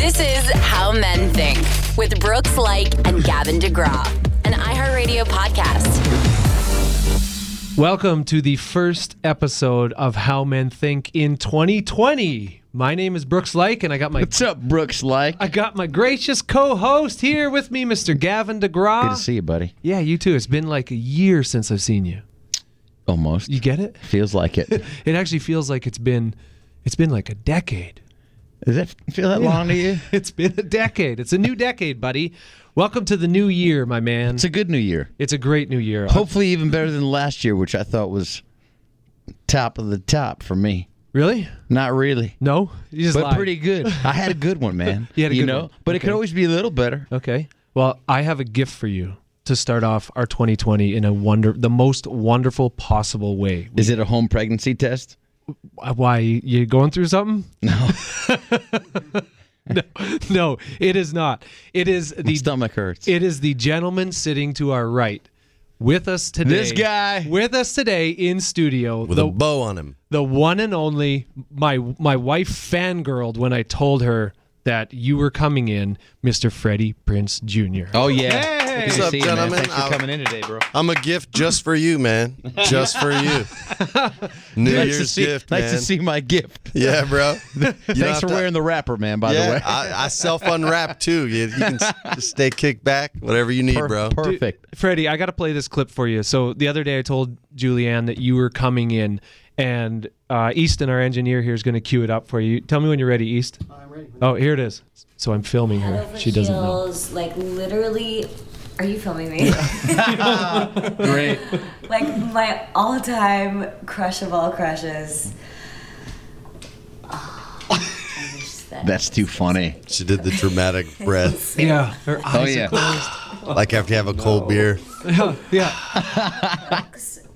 This is How Men Think with Brooks Laich and Gavin DeGraw, an iHeartRadio podcast. Welcome to the first episode of How Men Think in 2020. My name is Brooks Laich, and I got my What's up, Brooks? Like, I got my gracious co-host here with me, Mr. Gavin DeGraw. good to see you, buddy. Yeah, you too. It's been like a year since I've seen you. Almost. You get it? Feels like it. It actually feels like it's been it's been like a decade. Does that feel that long to you? It's been a decade. It's a new decade, buddy. Welcome to the new year, my man. It's a good new year. It's a great new year. Hopefully, even better than last year, which I thought was top of the top for me. really? Not really, No, you just but lied. pretty good. I had a good one, man. You had a good know, one. but it could always be a little better. Okay. Well, I have a gift for you to start off our 2020 in a wonder, the most wonderful possible way. Is it a home pregnancy test? Why you going through something? No, No, no, it is not. It is my the stomach hurts. it is the gentleman sitting to our right with us today. This guy. with us today in studio. with the, a bow on him. the one and only my my wife fangirled when I told her that you were coming in, Mr. Freddie Prinze Jr. oh yeah. Hey! Good What's up, see you, gentlemen? Thanks for I'll- coming in today, bro. I'm a gift just for you, man. Just for you. New Nice to Year's see, gift, nice man. to see my gift. Yeah, bro. Thanks for to- wearing the wrapper, man. By the way, I, I self unwrap too. You, you can s- stay kicked back, whatever you need, Per- bro. perfect. Freddie, I got to play this clip for you. So the other day I told Julianne that you were coming in, and uh, Easton, our engineer here, is going to cue it up for you. Tell me when you're ready, East. I'm ready. Oh, here it is. So I'm filming her. She doesn't know. like literally. Are you filming me? Great. like my all-time crush of all crushes. Oh, I wish that- That's too funny. She did the dramatic breath, Yeah. Her Oh eyes yeah. like after you have a cold beer. yeah.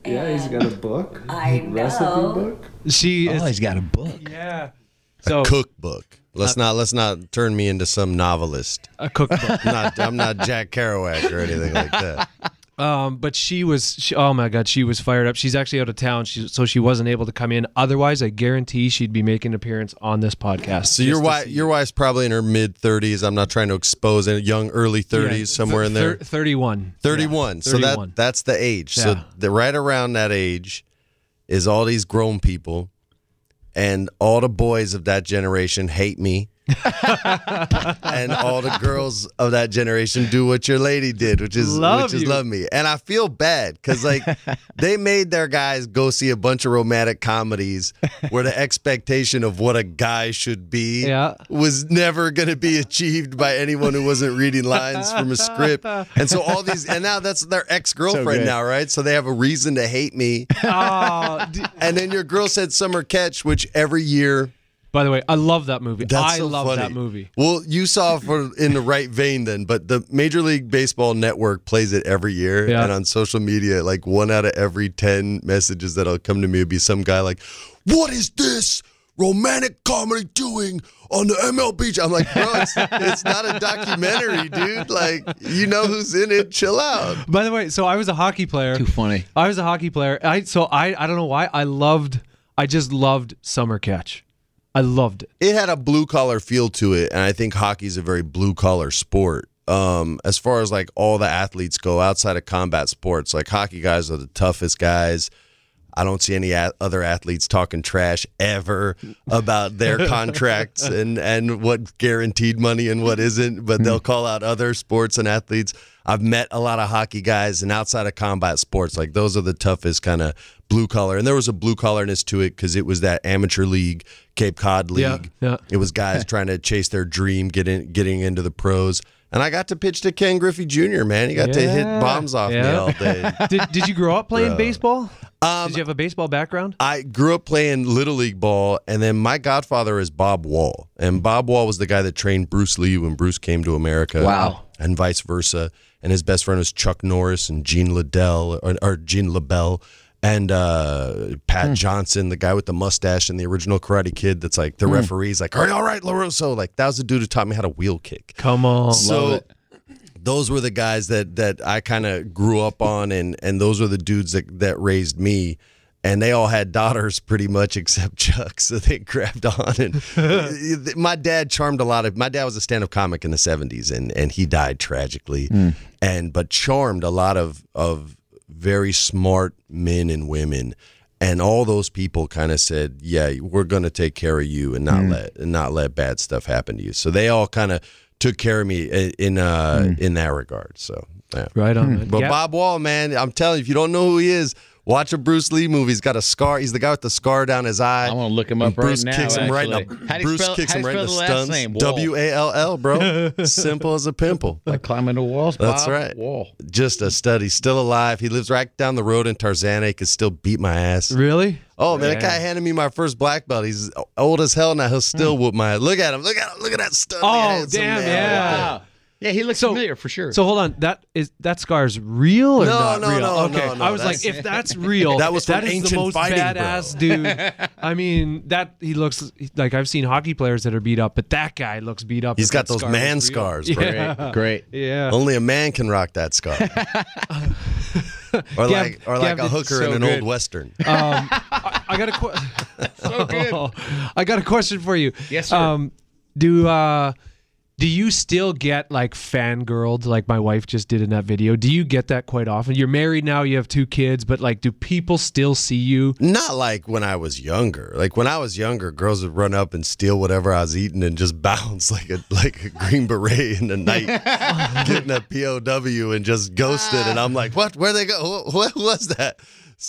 Yeah, he's got a book. I Recipe book. She Oh, is. he's got a book. Yeah. So Cookbook. Let's not let's not turn me into some novelist. a cookbook. I'm not I'm not Jack Kerouac or anything like that. Um, but she was, she, oh my God, she was fired up. She's actually out of town, she, so she wasn't able to come in. Otherwise, I guarantee she'd be making an appearance on this podcast. So your wife your wife's probably in her mid 30s. I'm not trying to expose any young early 30s Yeah, somewhere in thir- there. 31. 31. Yeah, so 31. that that's the age. Yeah. So the right around that age is all these grown people and all the boys of that generation hate me. and all the girls of that generation do what your lady did, which is Love which is you. love me. And I feel bad because like they made their guys go see a bunch of romantic comedies where the expectation of what a guy should be Yeah. was never going to be achieved by anyone who wasn't reading lines from a script. And so all these, and now that's their ex girlfriend good. now, right? So they have a reason to hate me. Oh, d- And then your girl said Summer Catch, which every year by the way, I love that movie. that's I so love funny. that movie. Well, you saw for in the right vein then, but the Major League Baseball Network plays it every year, Yeah. and on social media, like one out of every ten messages that'll come to me would be some guy like, "What is this romantic comedy doing on the MLB?" I'm like, bro, it's, it's not a documentary, dude. Like, you know who's in it? Chill out. By the way, so I was a hockey player. Too funny. I was a hockey player. I so I I don't know why I loved I just loved summer catch. I loved it. it had a blue collar feel to it, and I think hockey's a very blue collar sport. Um, as far as like all the athletes go outside of combat sports, like hockey guys are the toughest guys. I don't see any a- other athletes talking trash ever about their contracts and and what guaranteed money and what isn't, but they'll hmm. call out other sports and athletes. I've met a lot of hockey guys, and outside of combat sports, like those are the toughest kind of blue collar. And there was a blue collarness to it because it was that amateur league, Cape Cod league. Yeah, yeah. It was guys trying to chase their dream, getting getting into the pros. And I got to pitch to Ken Griffey Jr. Man, he got to hit bombs off me all day. Did Did you grow up playing Bro. baseball? Um, Did you have a baseball background? I grew up playing little league ball, and then my godfather is Bob Wall, and Bob Wall was the guy that trained Bruce Lee when Bruce came to America. Wow. and vice versa. And his best friend was Chuck Norris and Gene Liddell or, or Gene LeBell. And uh, Pat hmm. Johnson, the guy with the mustache and the original Karate Kid, that's like the hmm. referee's like, "Are you all right, Larusso?" Like that was the dude who taught me how to wheel kick. Come on. So those were the guys that that I kind of grew up on, and and those were the dudes that that raised me. and they all had daughters pretty much except Chuck, so they grabbed on. And uh, my dad charmed a lot of. My dad was a stand-up comic in the '70s, and and he died tragically, hmm. and but charmed a lot of of very smart men and women. And all those people kind of said, "Yeah, we're going to take care of you and not mm. let and not let bad stuff happen to you." So they all kind of took care of me in uh, mm. in that regard. So yeah. Right on. Hmm. man. But Yeah. Bob Wall, man, I'm telling you, if you don't know who he is, watch a Bruce Lee movie. He's got a scar. He's the guy with the scar down his eye. I want to look him And up right Bruce now. kicks him right in the How do you Bruce spell, kicks how him do you right in the spell the last name? Wall. W A L L, bro. Simple as a pimple. Like climbing the walls. That's Bob right. Wall. Just a stud. He's still alive. He lives right down the road in Tarzana. He could still beat my ass. Really? Oh man, that guy handed me my first black belt. He's old as hell now. He'll still hmm. whoop my ass. Look at him. Look at him. Look at that stud. Oh, damn, man. yeah. Wow. Yeah, he looks So- familiar for sure. So hold on, that is that scar's real or No, not no, real? no, okay, no, no, I was like, if that's real, That was that is the most fighting, bro. badass dude. I mean, that he looks like I've seen hockey players that are beat up, but that guy looks beat up. He's got those scar man scars, bro. Yeah, Great. yeah. Only a man can rock that scar. or like or like Gab, a hooker so in an good. old western. Um, I, I got a que- I got a question for you. Yes, sir. Um, do uh, do you still get like fangirled like my wife just did in that video? Do you get that quite often? You're married now, you have two kids, but like, do people still see you? Not like when I was younger. Like when I was younger, girls would run up and steal whatever I was eating and just bounce like a like a green beret in the night, getting a POW and just ghosted. Ah. And I'm like, what? Where they go? What, what was that?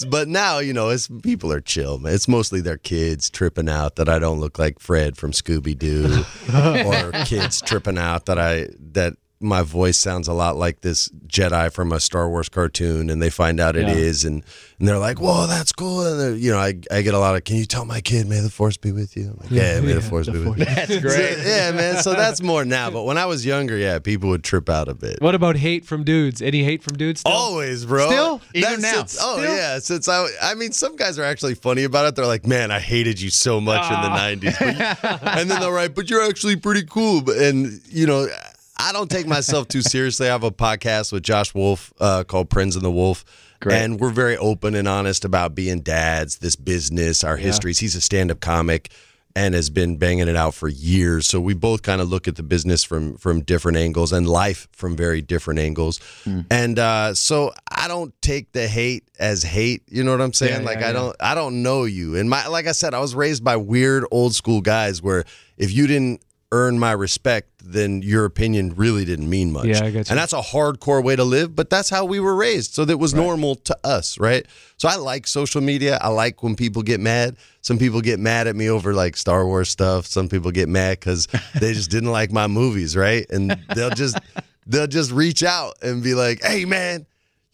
But now you know, it's people are chill, man. It's mostly their kids tripping out that I don't look like Fred from Scooby Doo, or kids tripping out that I that my voice sounds a lot like this Jedi from a Star Wars cartoon, and they find out it Yeah. is, and, and they're like, "Whoa, that's cool!" And you know, I, I get a lot of, "Can you tell my kid, may the force be with you?" I'm like, yeah, may the force be with you. That's great. yeah, man. So that's more now. But when I was younger, yeah, people would trip out a bit. What about hate from dudes? Any hate from dudes? Still? Always, bro. Still? Even now? Since, oh Still? yeah, since I, I mean, some guys are actually funny about it. They're like, "Man, I hated you so much in the Ah. '90s," but and then they'll write, "But you're actually pretty cool." And you know, I don't take myself too seriously. I have a podcast with Josh Wolf uh, called Prince and the Wolf. Great. And we're very open and honest about being dads, this business, our histories. He's a stand-up comic and has been banging it out for years. So we both kind of look at the business from from different angles and life from very different angles. And uh, so I don't take the hate as hate. You know what I'm saying? Yeah, like yeah, I yeah. don't I don't know you. And my like I said, I was raised by weird old school guys where if you didn't earn my respect, then your opinion really didn't mean much. Yeah, I get you. And that's a hardcore way to live, but that's how we were raised. So that was normal to us, right? So I like social media. I like when people get mad. Some people get mad at me over like Star Wars stuff. Some people get mad because they just didn't like my movies, right? And they'll just they'll just reach out and be like, "Hey, man."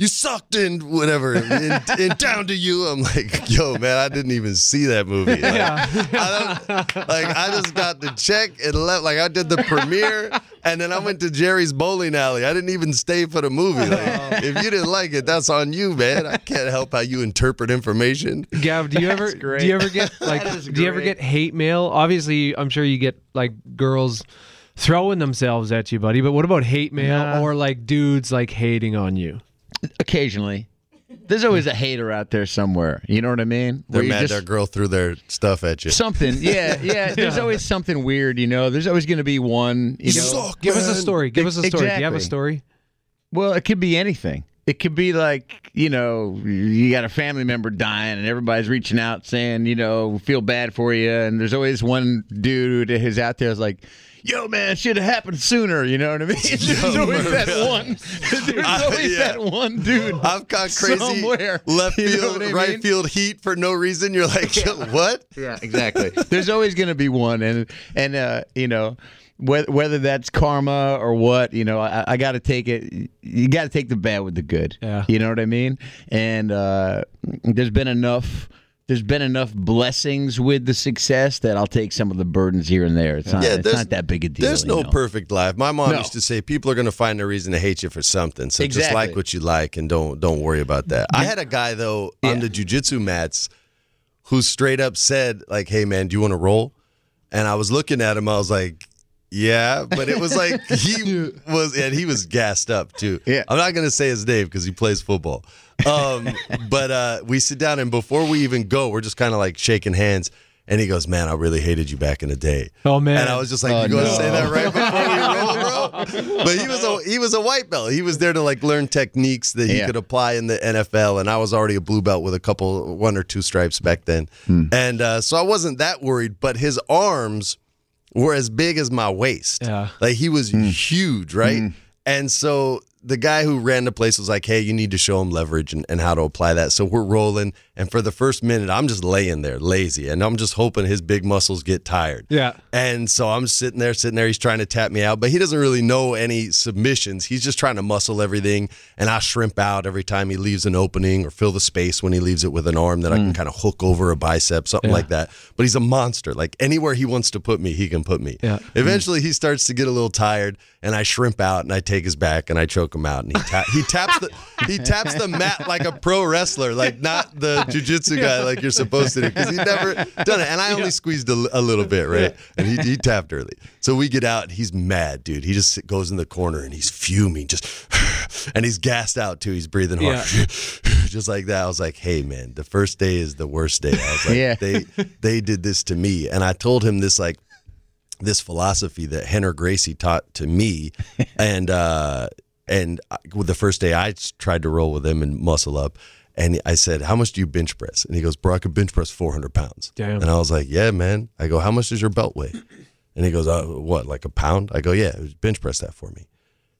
You sucked and whatever, and, and down to you. I'm like, yo, man, I didn't even see that movie. Like, I don't, like I just got the check and left. Like I did the premiere, and then I went to Jerry's bowling alley. I didn't even stay for the movie. Like, oh. if you didn't like it, that's on you, man. I can't help how you interpret information. Gav, do you ever great. do you ever get like is do you ever get hate mail? Obviously, I'm sure you get like girls throwing themselves at you, buddy. But what about hate mail Nah. or like dudes like hating on you? Occasionally. There's always a hater out there somewhere. You know what I mean? They're Where mad just- their girl threw their stuff at you. Something, yeah, yeah. There's always something weird, you know. There's always going to be one, you You know. suck, Give us a story. Give us a story. Do you have a story? Well, it could be anything. It could be like, you know, you got a family member dying and everybody's reaching out saying, you know, feel bad for you. And there's always one dude who's out there who's like, yo, man, should have happened sooner. You know what I mean? there's always that one. There's I- always yeah. that one dude. I've got crazy Somewhere. left You know field, what right mean? field heat for no reason. You're like, what? Yeah, exactly. There's always going to be one, and and uh, you know, whether whether that's karma or what, you know, I, I got to take it. You got to take the bad with the good. Yeah. you know what I mean. And uh, there's been enough. There's been enough blessings with the success that I'll take some of the burdens here and there. It's not. Yeah, it's not that big a deal. There's no know? perfect life. My mom No. used to say people are going to find a reason to hate you for something. So just like what you like and don't don't worry about that. I had a guy though on the jujitsu mats who straight up said like, "Hey man, do you want to roll?" And I was looking at him. I was like, Yeah, but it was like he was, and he was gassed up too. Yeah. I'm not gonna say his name because he plays football. Um, but uh, we sit down, and before we even go, we're just kind of like shaking hands. And he goes, "Man, I really hated you back in the day." Oh, man. And I was just like, Oh, "You gonna no. say that right before we roll, bro?" But he was a he was a white belt. He was there to like learn techniques that he Yeah. could apply in the NFL. And I was already a blue belt with a couple, one or two stripes back then. Hmm. And uh, so I wasn't that worried. But his arms were as big as my waist. Yeah. Like he was Hmm. huge, right? And so the guy who ran the place was like, hey, you need to show him leverage and, and how to apply that. So we're rolling. And for the first minute, I'm just laying there lazy. And I'm just hoping his big muscles get tired. Yeah. And so I'm sitting there, sitting there. He's trying to tap me out, but he doesn't really know any submissions. He's just trying to muscle everything. And I shrimp out every time he leaves an opening or fill the space when he leaves it with an arm that I can mm. kind of hook over a bicep, something Yeah. like that. But he's a monster. Like anywhere he wants to put me, he can put me. Yeah. Eventually, he starts to get a little tired, and I shrimp out and I take his back and I choke him out. And he, ta- he taps the he taps the mat like a pro wrestler, like not the jujitsu guy like you're supposed to do because he's never done it. And I only squeezed a, a little bit, right? And he, he tapped early. So we get out and he's mad, dude. He just goes in the corner and he's fuming, just and he's gassed out too. He's breathing hard, just like that. I was like, hey man, the first day is the worst day. I was like, Yeah. they they did this to me, and I told him this like this philosophy that Henner Gracie taught to me, and uh, and with the first day I tried to roll with him and muscle up, and I said, "How much do you bench press?" And he goes, "Bro, I could bench press 400 pounds." Damn. And I was like, "Yeah, man." I go, "How much does your belt weigh?" And he goes, uh, "What, like a pound?" I go, "Yeah, bench press that for me."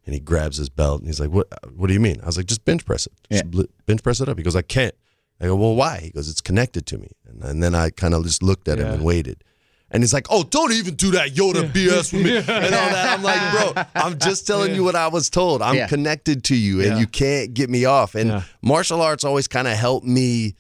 And he grabs his belt and he's like, "What? What do you mean?" I was like, "Just bench press it. Just bl- bench press it up." He goes, "I can't." I go, "Well, why?" He goes, "It's connected to me." And, and then I kind of just looked at him and waited. And he's like, "Oh, don't even do that Yoda BS with me and all that." I'm like, "Bro, I'm just telling you what I was told. I'm Yeah. connected to you, and Yeah. you can't get me off." And Yeah. martial arts always kind of helped me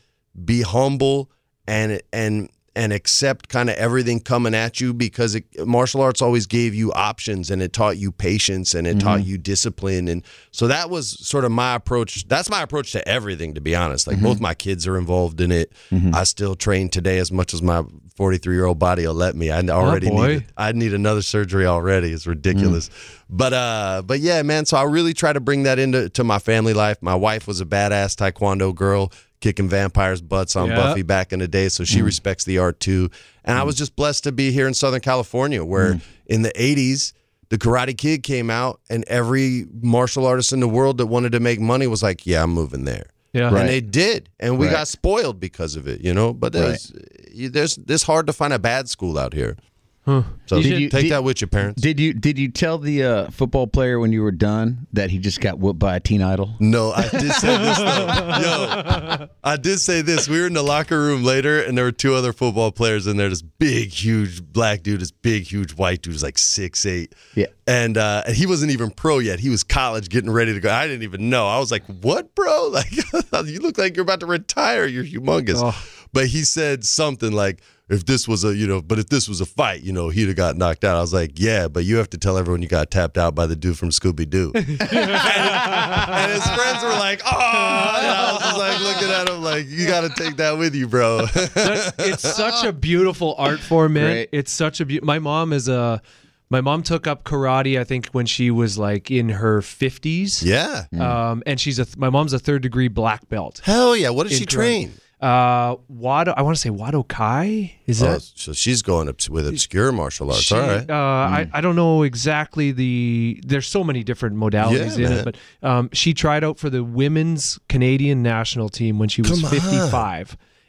be humble and and and accept kind of everything coming at you because it, martial arts always gave you options and it taught you patience and it taught mm-hmm. you discipline. And so that was sort of my approach that's my approach to everything to be honest. Like both mm-hmm. my kids are involved in it. Mm-hmm. I still train today as much as my 43 year old body will let me. I already oh, boy. need i need another surgery already. It's ridiculous. Mm. But uh but yeah man so i really try to bring that into to my family life. My wife was a badass taekwondo girl kicking vampires butts on Yeah. buffy back in the day so she mm. respects the art too. And i mm. was just blessed to be here in southern california where mm. in the 80s the karate kid came out and every martial artist in the world that wanted to make money was like yeah i'm moving there. Yeah. and they did and we Right. got spoiled because of it you know? But there's you there's it's hard to find a bad school out here so You Did you- take did- that with your parents Did you did you tell the uh, football player when you were done that he just got whooped by a teen idol? No, I did say this though. Yo, I did say this. We were in the locker room later, and there were two other football players in there. This big, huge black dude, this big, huge white dude, was like six eight. Yeah. and uh, and he wasn't even pro yet. He was college, getting ready to go. I didn't even know. I was like, "What, bro? Like, you look like you're about to retire. You're humongous." Oh. But he said something like. If this was a, you know, but if this was a fight, you know, he'd have got knocked out. I was like, yeah, but you have to tell everyone you got tapped out by the dude from Scooby Doo. and his friends were like, "Oh!" And I was just like looking at him like, "You got to take that with you, bro." That's, it's such a beautiful art form, man. Great. It's such a beautiful. My mom is a. My mom took up karate. I think when she was like in her fifties. yeah, Um, and she's a. My mom's a third degree black belt. hell yeah. What did she karate. train? Uh, Wado. I want to say Wado Kai. Is Oh, that? so she's going up with obscure martial arts. She- All right. Uh, I, I don't know exactly the. There's so many different modalities Yeah, in man. it, but um, she tried out for the women's Canadian national team when she was Come on.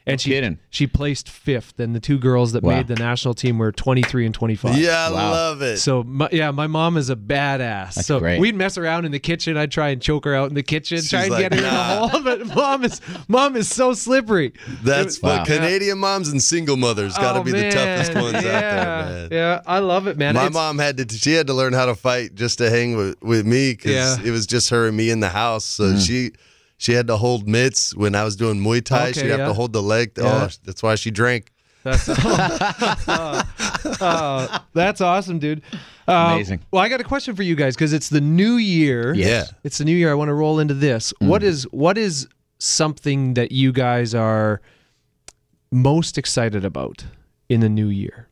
55, and she kidding. she placed fifth. And the two girls that Wow. made the national team were 23 and 25. yeah, I Wow. love it. So my, yeah, my mom is a badass. so great. we'd mess around in the kitchen. I'd try and choke her out in the kitchen, try and like, get her "Nah." in the hole. But mom is mom is so slippery. That's It- what Wow. Canadian moms and single mothers got to Oh, be the toughest ones yeah. out there, man. Yeah, I love it, man. My It's- mom had to. She had to learn how to fight just to hang with, with me because Yeah. it was just her and me in the house. So mm. she she had to hold mitts when I was doing Muay Thai. Okay, She'd have yeah. to hold the leg. Yeah. Oh, that's why she drank. That's, Uh, that's awesome, dude. Um, Amazing. Well, I got a question for you guys because it's the new year. Yeah. It's the new year. I want to roll into this. What is what is something that you guys are most excited about in the new year?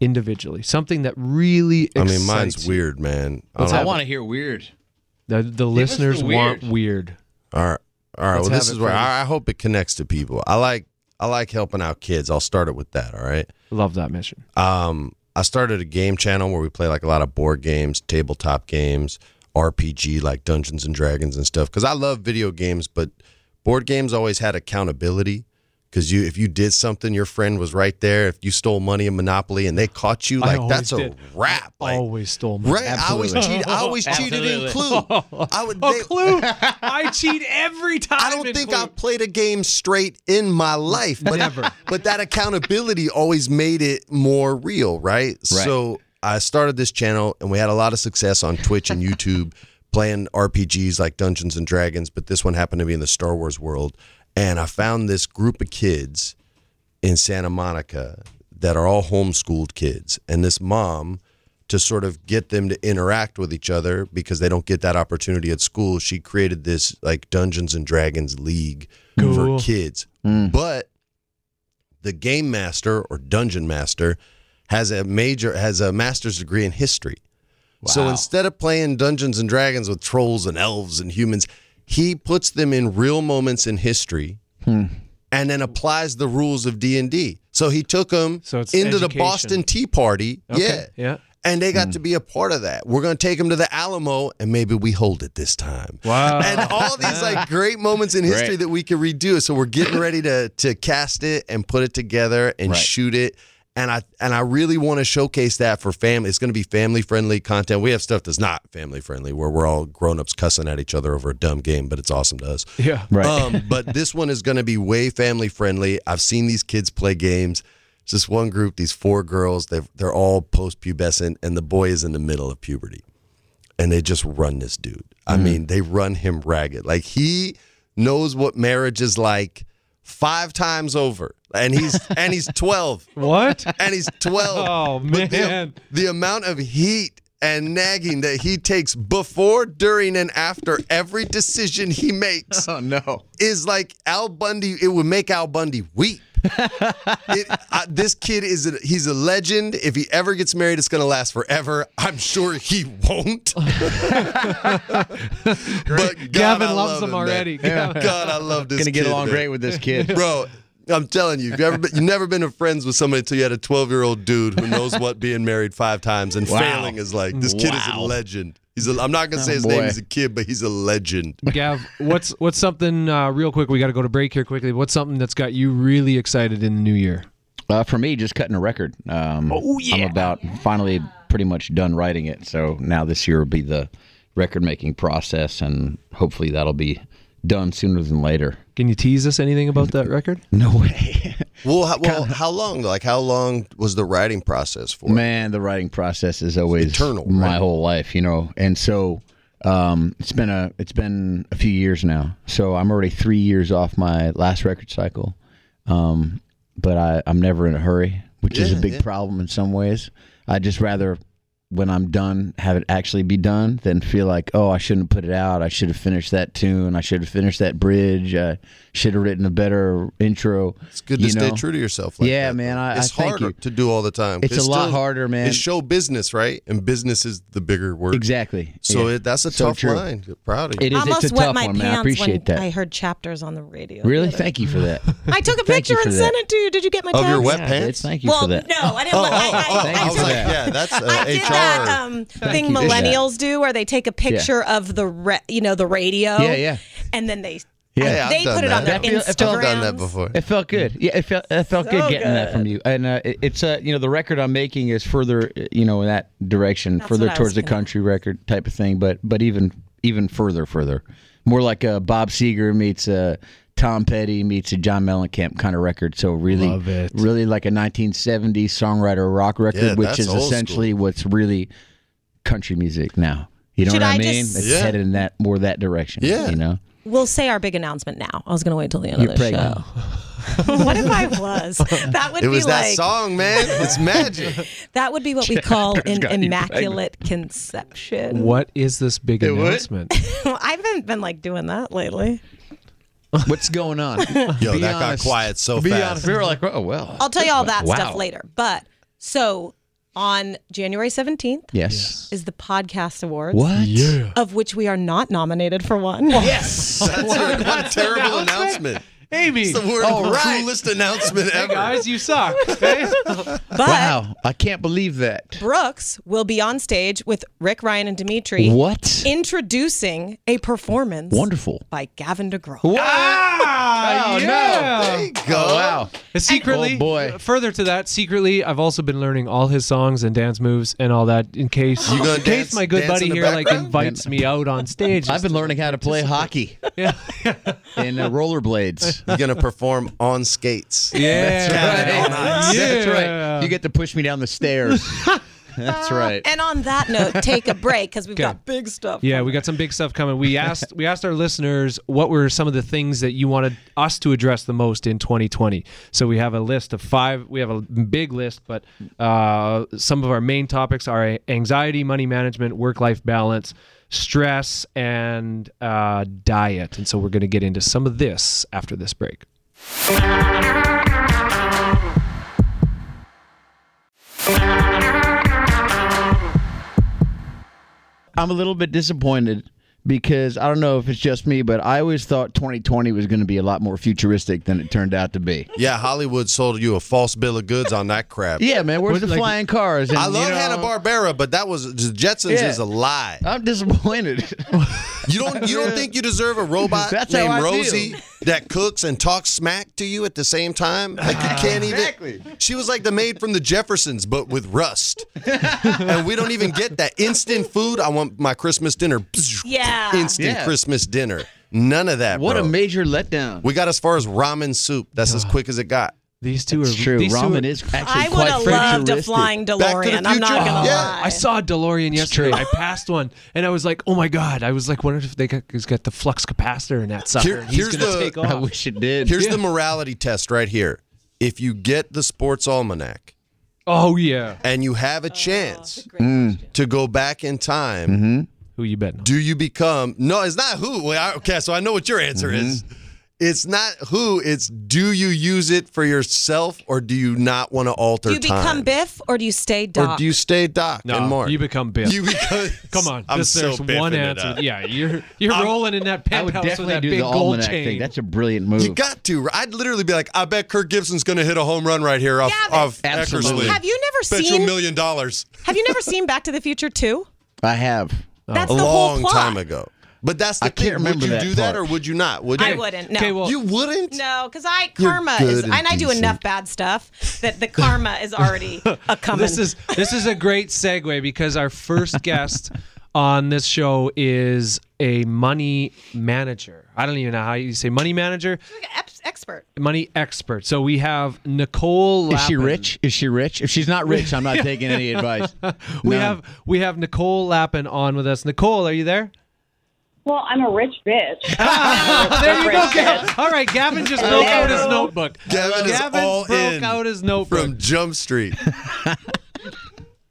individually? Something that really I mean, mine's you. weird, man. I I want to hear weird. The, the listeners the want weird. All right. All right. Let's well, this is where I, I hope it connects to people. I like I like helping out kids. I'll start it with that. All right. Love that mission. Um, I started a game channel where we play like a lot of board games, tabletop games, RPG like Dungeons and Dragons and stuff. Because I love video games, but board games always had accountability. Because you, if you did something, your friend was right there. If you stole money in Monopoly and they caught you, like that's a wrap. Like, Always stole money. right? I always Absolutely. cheat. I always cheated in Clue. I would. Oh, they- Clue! I cheat every time. I don't in think Clue. I've played a game straight in my life, but Never. but that accountability always made it more real, right? right? So I started this channel, and we had a lot of success on Twitch and YouTube playing RPGs like Dungeons and Dragons. But this one happened to be in the Star Wars world, and I found this group of kids in Santa Monica that are all homeschooled kids, and this mom to sort of get them to interact with each other because they don't get that opportunity at school. She created this like Dungeons and Dragons league Cool. for kids. Mm. But the game master or dungeon master has a major has a master's degree in history. So instead of playing Dungeons and Dragons with trolls and elves and humans, he puts them in real moments in history hmm. and then applies the rules of D&D. So he took them So it's into the. Boston Tea Party. Okay, Yeah. yeah. And they got hmm. to be a part of that. We're going to take them to the Alamo and maybe we hold it this time. Wow. And all these like great moments in history Right. that we can redo. So we're getting ready to to cast it and put it together and Right. shoot it. And I and I really want to showcase that for family. It's going to be family friendly content. We have stuff that's not family friendly where we're all grown ups cussing at each other over a dumb game, but it's awesome to us. yeah. Right. Um, but this one is going to be way family friendly. I've seen these kids play games. It's this one group, these four girls. They're they're all post pubescent, and the boy is in the middle of puberty, and they just run this dude. I mean, they run him ragged. Like he knows what marriage is like five times over, and he's and he's twelve What? and he's 12. Oh, But the- man. The, amount of heat and nagging that he takes before, during, and after every decision he makes oh no. is like Al Bundy. It would make Al Bundy weep. it, uh, this kid is a, he's a legend. If he ever gets married, it's going to last forever. I'm sure he won't. but God, Gavin I loves love him man. already. Gavin. God, I love this. Gonna get along man. great with this kid. bro. I'm telling you, you've, ever been, you've never been friends with somebody until you had a 12 year old dude who knows what being married five times and Wow. failing is like. This kid is a legend. He's a, I'm not gonna say Oh, his name. He's a kid, but he's a legend. Gav, what's what's something uh, real quick? We got to go to break here quickly. What's something that's got you really excited in the new year? Uh, for me, just cutting a record. Um, oh yeah. I'm about finally pretty much done writing it. So now this year will be the record making process, and hopefully that'll be done sooner than later. Can you tease us anything about that record? No way. Well, how, well, how long? Like, how long was the writing process for? Man, the writing process is always Eternal, my right? whole life, you know. And so um, it's been a it's been a few years now. So I'm already three years off my last record cycle. Um, but I, I'm never in a hurry, which is a big yeah. problem in some ways. I just rather when I'm done have it actually be done than feel like oh I shouldn't put it out. I should have finished that tune. I should have finished that bridge. I should have written a better intro. It's good to you stay true to yourself. Like Yeah, that, man. I- I it's thank harder you. to do all the time. It's a lot harder, man. It's show business, right? And business is the bigger word. Exactly. So Yeah. it, that's a So tough true. line. Proud of you. It is. almost it's a wet tough my one, man. I pants appreciate when that. I heard chapters on the radio. Really? the Thank you for that. I took a picture and sent it to you. Did you get my Of text? your wet Yeah, pants? Thank you well, for that. no, I didn't. Oh, I, I, oh, oh, I, I was like, yeah, that's uh, I HR. That um, thing you. millennials do, where they take a picture of the re- you know the radio. Yeah, yeah. And then they Yeah, I've they done put it on that. their Instagram. I've I've done that before. It felt good. Yeah, it felt it felt So good getting that from you. And uh, it- it's uh, you know the record I'm making is further uh, you know in that direction, That's further what I was towards the gonna- country record type of thing. But but even even further further, more like a Bob Seger meets a Tom Petty meets a John Mellencamp kind of record. So really, really like a 1970s songwriter rock record, Yeah, which is old essentially what's really country music now. You know Should what I, I mean? just- It's Yeah. headed in that more that direction. Yeah. you know. We'll say our big announcement now. I was going to wait till the end You're of the pregnant. show. what if I was? That would It be was that like song, man. It's magic. that would be what we call an immaculate conception. What is this big It announcement? I haven't been like doing that lately. What's going on? Yo, Be that got quiet so Be fast. honest. We were like, oh well. I'll tell you all that Wow. stuff later. But so On January 17th Yes. is the Podcast Awards. What? Yeah. Of which we are not nominated for one. Yes. That's a, what a terrible announcement. Amy. It's the word All right. coolest announcement Hey ever. guys, you suck. But Wow. I can't believe that. Brooks will be on stage with Rick, Ryan, and Dimitri What? introducing a performance Wonderful. by Gavin DeGraw. Ah, Oh, no. There you go. Oh, wow. Secretly, Oh, boy. further to that, secretly, I've also been learning all his songs and dance moves and all that in case, You gonna in case my good buddy in the here like invites me out on stage. I've been learning how to play hockey yeah, and uh, rollerblades. You're gonna perform on skates. yeah, right. On ice. That's right. You get to push me down the stairs. That's right. And on that note, take a break because we've Okay. got big stuff. Yeah, we got some big stuff coming. We asked we asked our listeners what were some of the things that you wanted us to address the most in 2020. So we have a list of five. We have a big list, but uh, some of our main topics are anxiety, money management, work-life balance, stress, and uh, diet. And so we're going to get into some of this after this break. I'm a little bit disappointed because I don't know if it's just me, but I always thought 2020 was going to be a lot more futuristic than it turned out to be. Yeah, Hollywood sold you a false bill of goods on that crap. Yeah, man, where's the like- flying cars? And, I love you know, Hanna Barbera, but that was the Jetsons Yeah. is a lie. I'm disappointed. You don't you don't think you deserve a robot That's how named I feel. Rosie that cooks and talks smack to you at the same time? Like you ah, can't even. Exactly. She was like the maid from the Jeffersons, but with rust. and we don't even get that instant food. I want my Christmas dinner. Yeah. Instant Yeah. Christmas dinner. None of that. what bro. a major letdown. We got as far as ramen soup. That's as quick as it got. These two It's are true. These two are- is actually I would quite have loved a flying Back to the DeLorean. I'm not gonna Yeah. lie. I saw a DeLorean yesterday. I passed one, and I was like, "Oh my god!" I was like, "Wonder if they got, he's got the flux capacitor in that sucker. Here- and he's here's gonna the- take off." I wish it did. Here's Yeah. the morality test right here. If you get the sports almanac Oh yeah, and you have a chance Mm. to go back in time, Mm-hmm. who you betting? on? do you become? No, it's not who. Okay, so I know what your answer is. It's not who. It's do you use it for yourself or do you not want to alter do you become time? Biff or do you stay Doc? or do you stay Doc No, and more? you become Biff. You become. Come on, I'm this, so there's one biffing it answer. Yeah, you're you're rolling in that I would penthouse with that do big the gold almanac chain. thing. That's a brilliant move. You got to. I'd literally be like, I bet Kirk Gibson's going to hit a home run right here off, Gavin. off Absolutely. Eckersley. have you never Bet you a seen? million dollars Have you never seen Back to the Future 2? I have. That's a the whole long plot. time ago. But that's the I can't thing. remember would you that do that or would you not? Would I you? wouldn't. No. Okay, well, You wouldn't? no, because I karma is, and and I do enough bad stuff that the karma is already a coming. this is this is a great segue because our first guest on this show is a money manager. I don't even know how you say money manager, expert. money expert. So we have Nicole. Is she rich? Is she rich? If she's not rich, I'm not taking any advice. We None. have we have Nicole Lapin on with us. Nicole, are you there? Well, I'm a rich bitch. there you go, Gavin. All right, Gavin just broke out his notebook. Gavin is all broke in out his notebook. From Jump Street.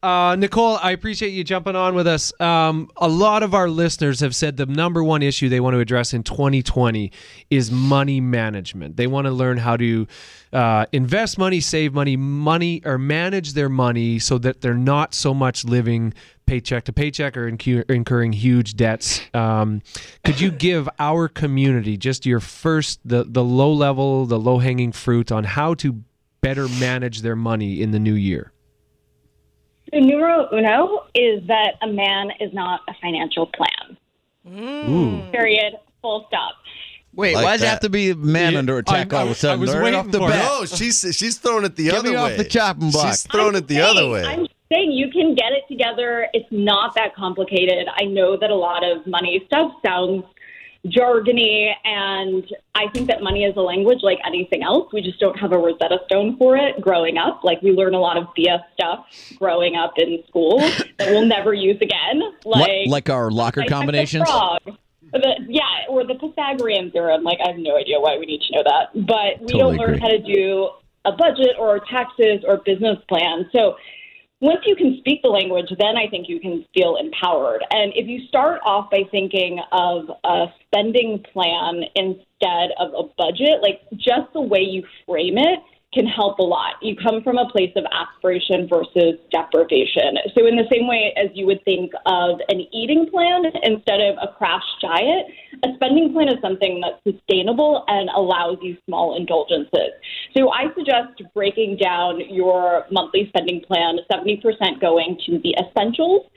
Uh, Nicole, I appreciate you jumping on with us. Um, a lot of our listeners have said the number one issue they want to address in 2020 is money management. They want to learn how to uh, invest money, save money, money or manage their money so that they're not so much living paycheck to paycheck or incu- incurring huge debts. Um, could you give our community just your first, the the low level, the low hanging fruit on how to better manage their money in the new year? So numero uno is that a man is not a financial plan. Period. Full stop. Wait, Like why does it have to be a man Yeah, under attack I- all of I- a sudden? I was Right waiting off the for it. bat. No, she's she's throwing it the Get other me way. off the chopping block. She's throwing it the other way. I'm saying you can get it together. It's not that complicated. I know that a lot of money stuff sounds jargony, and I think that money is a language like anything else. We just don't have a Rosetta Stone for it growing up. Like we learn a lot of BS stuff growing up in school that we'll never use again. Like, Like like our locker like combinations? The, yeah, or the Pythagorean theorem. Like, I have no idea why we need to know that. But we Totally don't learn agree. how to do a budget or taxes or business plan. So once you can speak the language, then I think you can feel empowered. And if you start off by thinking of a spending plan instead of a budget, like just the way you frame it can help a lot. You come from a place of aspiration versus deprivation. So, in the same way as you would think of an eating plan instead of a crash diet, a spending plan is something that's sustainable and allows you small indulgences. So, I suggest breaking down your monthly spending plan 70% going to the essentials.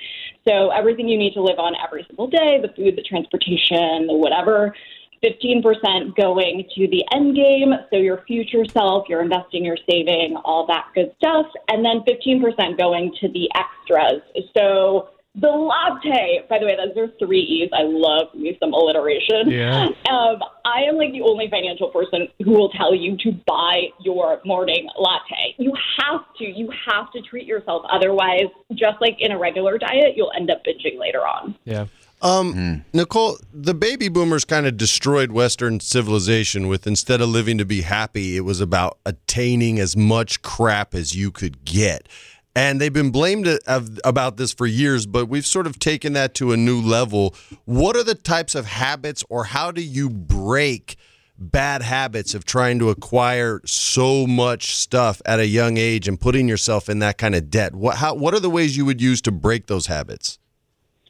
So, everything you need to live on every single day the food, the transportation, the whatever. 15% going to the end game, so your future self, you're investing, you're saving, all that good stuff, and then 15% going to the extras. So the latte, by the way, those are three E's. I love me some alliteration. Yeah. Um, I am like the only financial person who will tell you to buy your morning latte. You have to. You have to treat yourself. Otherwise, just like in a regular diet, you'll end up binging later on. Yeah. Um, Nicole, the baby boomers kind of destroyed Western civilization with instead of living to be happy, it was about attaining as much crap as you could get. And they've been blamed of, about this for years, but we've sort of taken that to a new level. What are the types of habits, or how do you break bad habits of trying to acquire so much stuff at a young age and putting yourself in that kind of debt? What, how, what are the ways you would use to break those habits?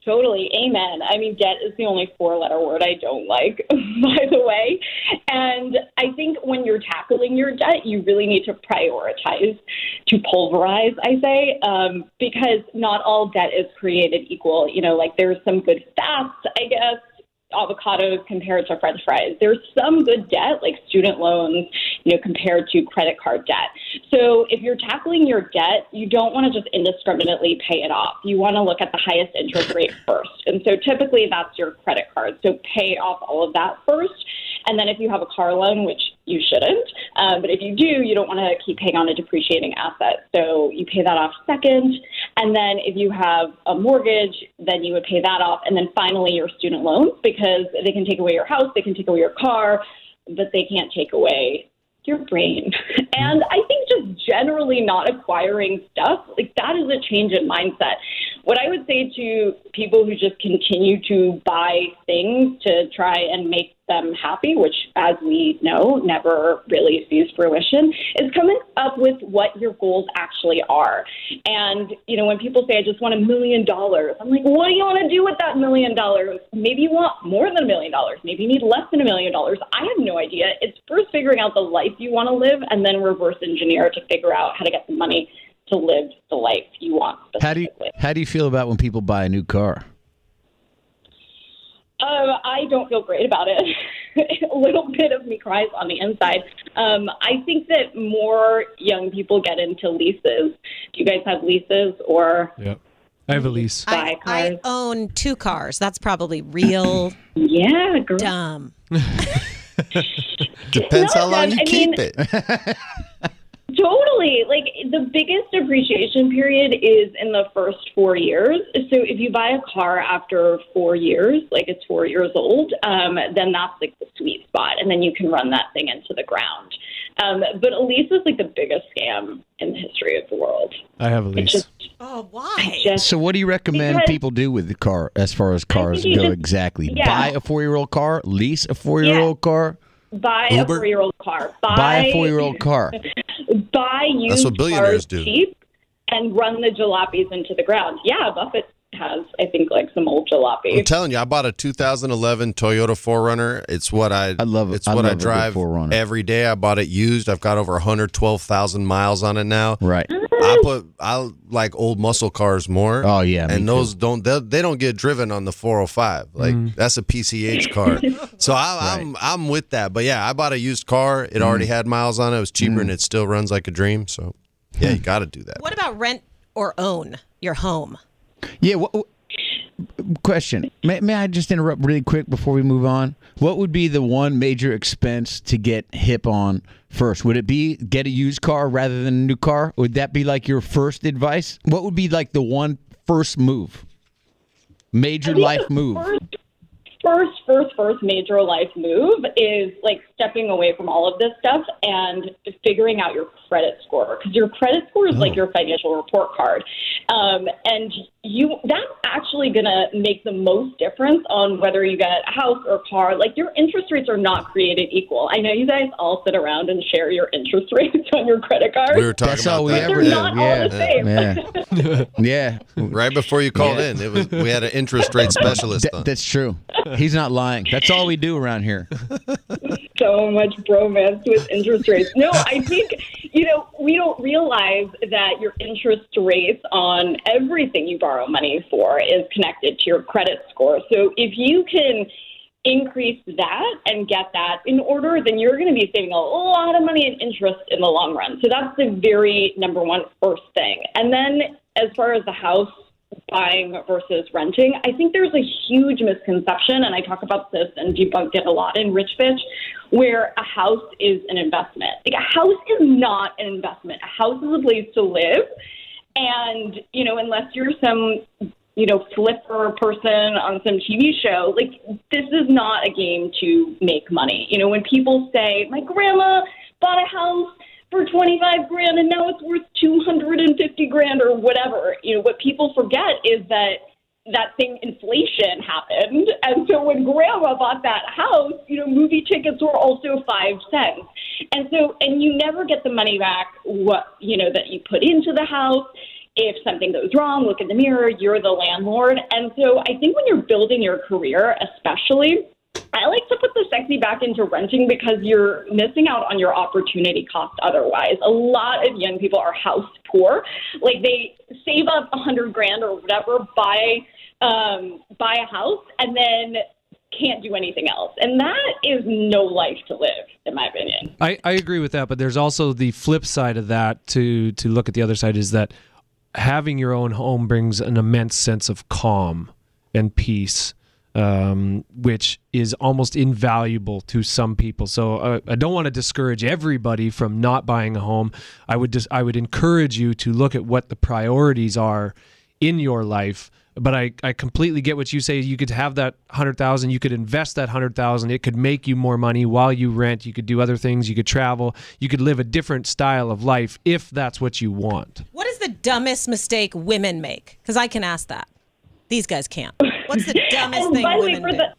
Totally. Amen. I mean, debt is the only four letter word I don't like, by the way. And I think when you're tackling your debt, you really need to prioritize, to pulverize, I say, um, because not all debt is created equal. You know, like there's some good fats, I guess, avocados compared to french fries. There's some good debt, like student loans, you know, compared to credit card debt. So if you're tackling your debt, you don't want to just indiscriminately pay it off. You want to look at the highest interest rate first. And so typically that's your credit card. So pay off all of that first. And then if you have a car loan, which you shouldn't, um, but if you do, you don't want to keep paying on a depreciating asset. So you pay that off second. And then if you have a mortgage, then you would pay that off. And then finally, your student loans, because they can take away your house, they can take away your car, but they can't take away your brain. And I think just generally not acquiring stuff, like that is a change in mindset. What I would say to people who just continue to buy things to try and make them happy, which, as we know, never really sees fruition, is coming up with what your goals actually are. And, you know, when people say, I just want a million dollars, I'm like, what do you want to do with that million dollars? Maybe you want more than a million dollars. Maybe you need less than a million dollars. I have no idea. It's first figuring out the life you want to live and then reverse engineer to figure out how to get the money to live the life you want. How do you how do you feel about when people buy a new car? Um, I don't feel great about it. a little bit of me cries on the inside. Um, I think that more young people get into leases. Do you guys have leases or? Yep. I have a lease. I, I own two cars. That's probably real yeah, girl. dumb. Depends how long you I keep mean- it. Totally. Like the biggest appreciation period is in the first four years. So if you buy a car after four years, like it's four years old, um, then that's like the sweet spot. And then you can run that thing into the ground. Um, but a lease is like the biggest scam in the history of the world. I have a lease. just, Oh, why? just So, what do you recommend Because- people do with the car as far as cars go? just- exactly, yeah. buy a four-year-old car, lease a four-year-old car, buy Uber? a four-year-old car. Buy, buy a four-year-old car. buy used That's what billionaires cars do. cheap and run the jalopies into the ground. Yeah, Buffett has, I think, like some old jalopy. I'm telling you, I bought a 2011 Toyota 4Runner. It's what I I love it. It's I what I love a drive 4Runner. every day. I bought it used. I've got over 112,000 miles on it now. Right. I put I like old muscle cars more. Oh, yeah, me and too. those don't they, they don't get driven on the 405. Like that's a PCH car. so I, I'm I'm with that. But yeah, I bought a used car. It already Mm. had miles on it. It was cheaper and it still runs like a dream. So yeah, you got to do that. What about rent or own your home? Yeah. Question? May, may I just interrupt really quick before we move on? What would be the one major expense to get hip on first? Would it be get a used car rather than a new car? Would that be like your first advice? What would be like the one first move? Major life move. First, first, first, first major life move is like stepping away from all of this stuff and figuring out your credit score because your credit score is Oh. like your financial report card. Um, and you that's actually going to make the most difference on whether you get a house or a car. Like your interest rates are not created equal. I know you guys all sit around and share your interest rates on your credit card. We were talking That's about all we that. ever They're do. not all the Yeah. same. yeah. Yeah. right before you called Yeah. in. It was we had an interest rate specialist Th- that's true. He's not lying. That's all we do around here. so much bromance with interest rates. No, I think, you know, we don't realize that your interest rates on everything you borrow money for is connected to your credit score. So if you can increase that and get that in order, then you're going to be saving a lot of money in interest in the long run. So that's the very number one first thing. And then as far as the house buying versus renting, I think there's a huge misconception, and I talk about this and debunked it a lot in Rich Bitch, where a house is an investment. Like a house is not an investment. A house is a place to live. And, you know, unless you're some, you know, flipper person on some TV show, like this is not a game to make money. You know, when people say, my grandma bought a house for 25 grand and now it's worth 250 grand or whatever, you know, what people forget is that that thing inflation happened. And so when grandma bought that house you know movie tickets were also five cents. And so and you never get the money back what you know that you put into the house. If something goes wrong look in the mirror you're the landlord. And so i think when you're building your career especially I like to put the sexy back into renting because you're missing out on your opportunity cost otherwise. A lot of young people are house poor. Like they save up a hundred grand or whatever, buy um, buy a house, and then can't do anything else. And that is no life to live, in my opinion. I, I agree with that, but there's also the flip side of that to to look at the other side is that having your own home brings an immense sense of calm and peace, um, which is almost invaluable to some people. So uh, I don't want to discourage everybody from not buying a home. I would just I would encourage you to look at what the priorities are in your life but I, I completely get what you say. You could have that hundred thousand, you could invest that hundred thousand, it could make you more money while you rent, you could do other things, you could travel, you could live a different style of life if that's what you want. What is the dumbest mistake women make? Because I can ask that. These guys can't. What's the dumbest and thing by the way, women for do? the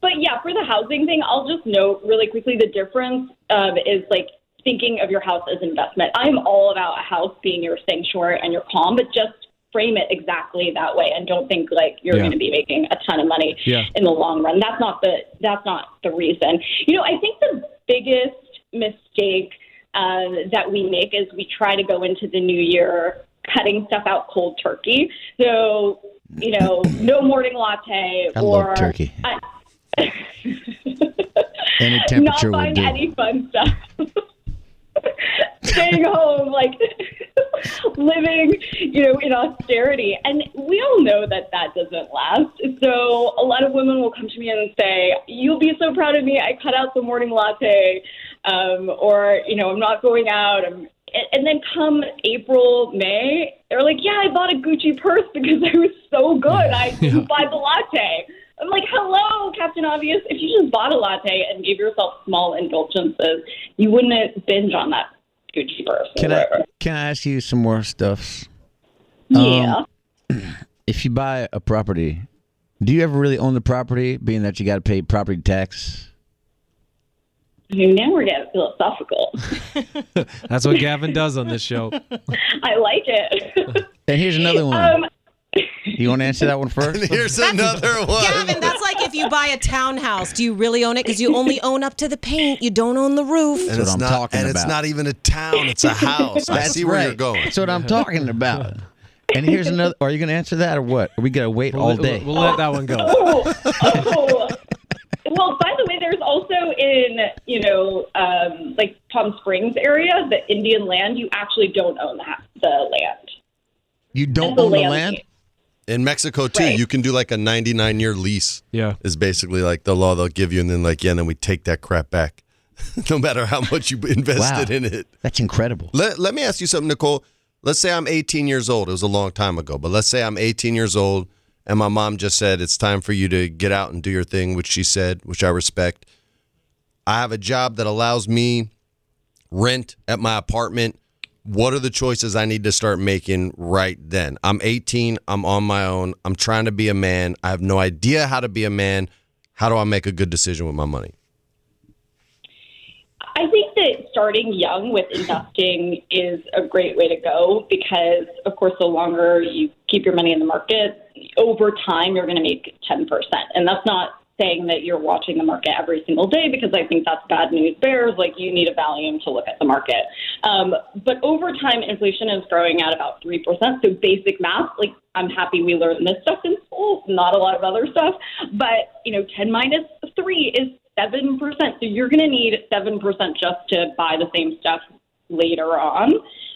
but yeah, for the housing thing, I'll just note really quickly the difference um, is like thinking of your house as an investment. I'm all about a house being your sanctuary and your calm, but just frame it exactly that way and don't think like you're Yeah. going to be making a ton of money Yeah. in the long run. That's not the that's not the reason. You know, I think the biggest mistake uh, that we make is we try to go into the new year cutting stuff out cold turkey. So you know, no morning latte I or love turkey. I- Any not temperature will buying any fun stuff. Staying home, like living, you know, in austerity. And we all know that that doesn't last. So a lot of women will come to me and say, You'll be so proud of me. I cut out the morning latte. Um, or, you know, I'm not going out. I'm, and- and then come April, May, they're like, Yeah, I bought a Gucci purse because I was so good. I didn't buy the latte. I'm like, hello, Captain Obvious. If you just bought a latte and gave yourself small indulgences, you wouldn't binge on that Gucci purse. Can I can I ask you some more stuff? Yeah. Um, if you buy a property, do you ever really own the property, being that you got to pay property tax? I mean, now we're getting philosophical. That's what Gavin does on this show. I like it. And here's another one. um, you want to answer that one first? Here's another one. Gavin, that's like if you buy a townhouse. Do you really own it? Because you only own up to the paint. You don't own the roof. and what it's I'm not, talking and it's not even a town; it's a house. I That's see where right. you're going. That's what I'm talking about. And here's another. Are you going to answer that or what? Are we going to wait We'll, all let- day? we'll let that one go. oh, oh. Well, by the way, there's also in, you know, um, like Palm Springs area, the Indian land, you actually don't own the, ha- the land. you don't The own the land- land? In Mexico too, Right. you can do like a 99 year lease. Yeah. is basically like the law they'll give you, and then like yeah, and then we take that crap back, no matter how much you invested Wow. in it. That's incredible. Let, let me ask you something, Nicole. Let's say I'm 18 years old. It was a long time ago, but let's say I'm 18 years old and my mom just said it's time for you to get out and do your thing, which she said, which I respect. I have a job that allows me rent at my apartment what are the choices I need to start making right then? I'm 18, I'm on my own, I'm trying to be a man. I have no idea how to be a man. How do I make a good decision with my money? I think starting young with investing is a great way to go because, of course, the longer you keep your money in the market, over time you're going to make 10%. And that's not saying that you're watching the market every single day because I think that's bad news bears. Like you need a Valium to look at the market. Um, but over time, inflation is growing at about 3%. So basic math, like I'm happy we learned this stuff in school, not a lot of other stuff. But, you know, 10 minus 3 is 7%. So you're going to need 7% just to buy the same stuff later on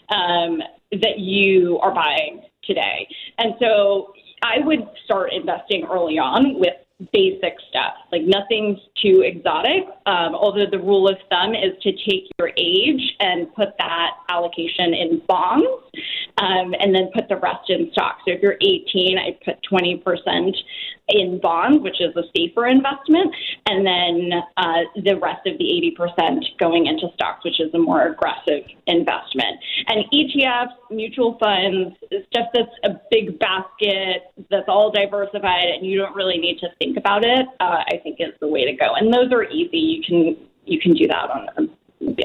um, that you are buying today. And so I would start investing early on with basic stuff, like nothing's too exotic. Um, although the rule of thumb is to take your age and put that allocation in bonds um, and then put the rest in stocks. So if you're 18, I put 20% in bonds, which is a safer investment, and then uh, the rest of the 80% going into stocks, which is a more aggressive investment. And ETFs, mutual funds, stuff that's a big basket, that's all diversified, and you don't really need to think about it. Uh, I think is the way to go. And those are easy. You can you can do that on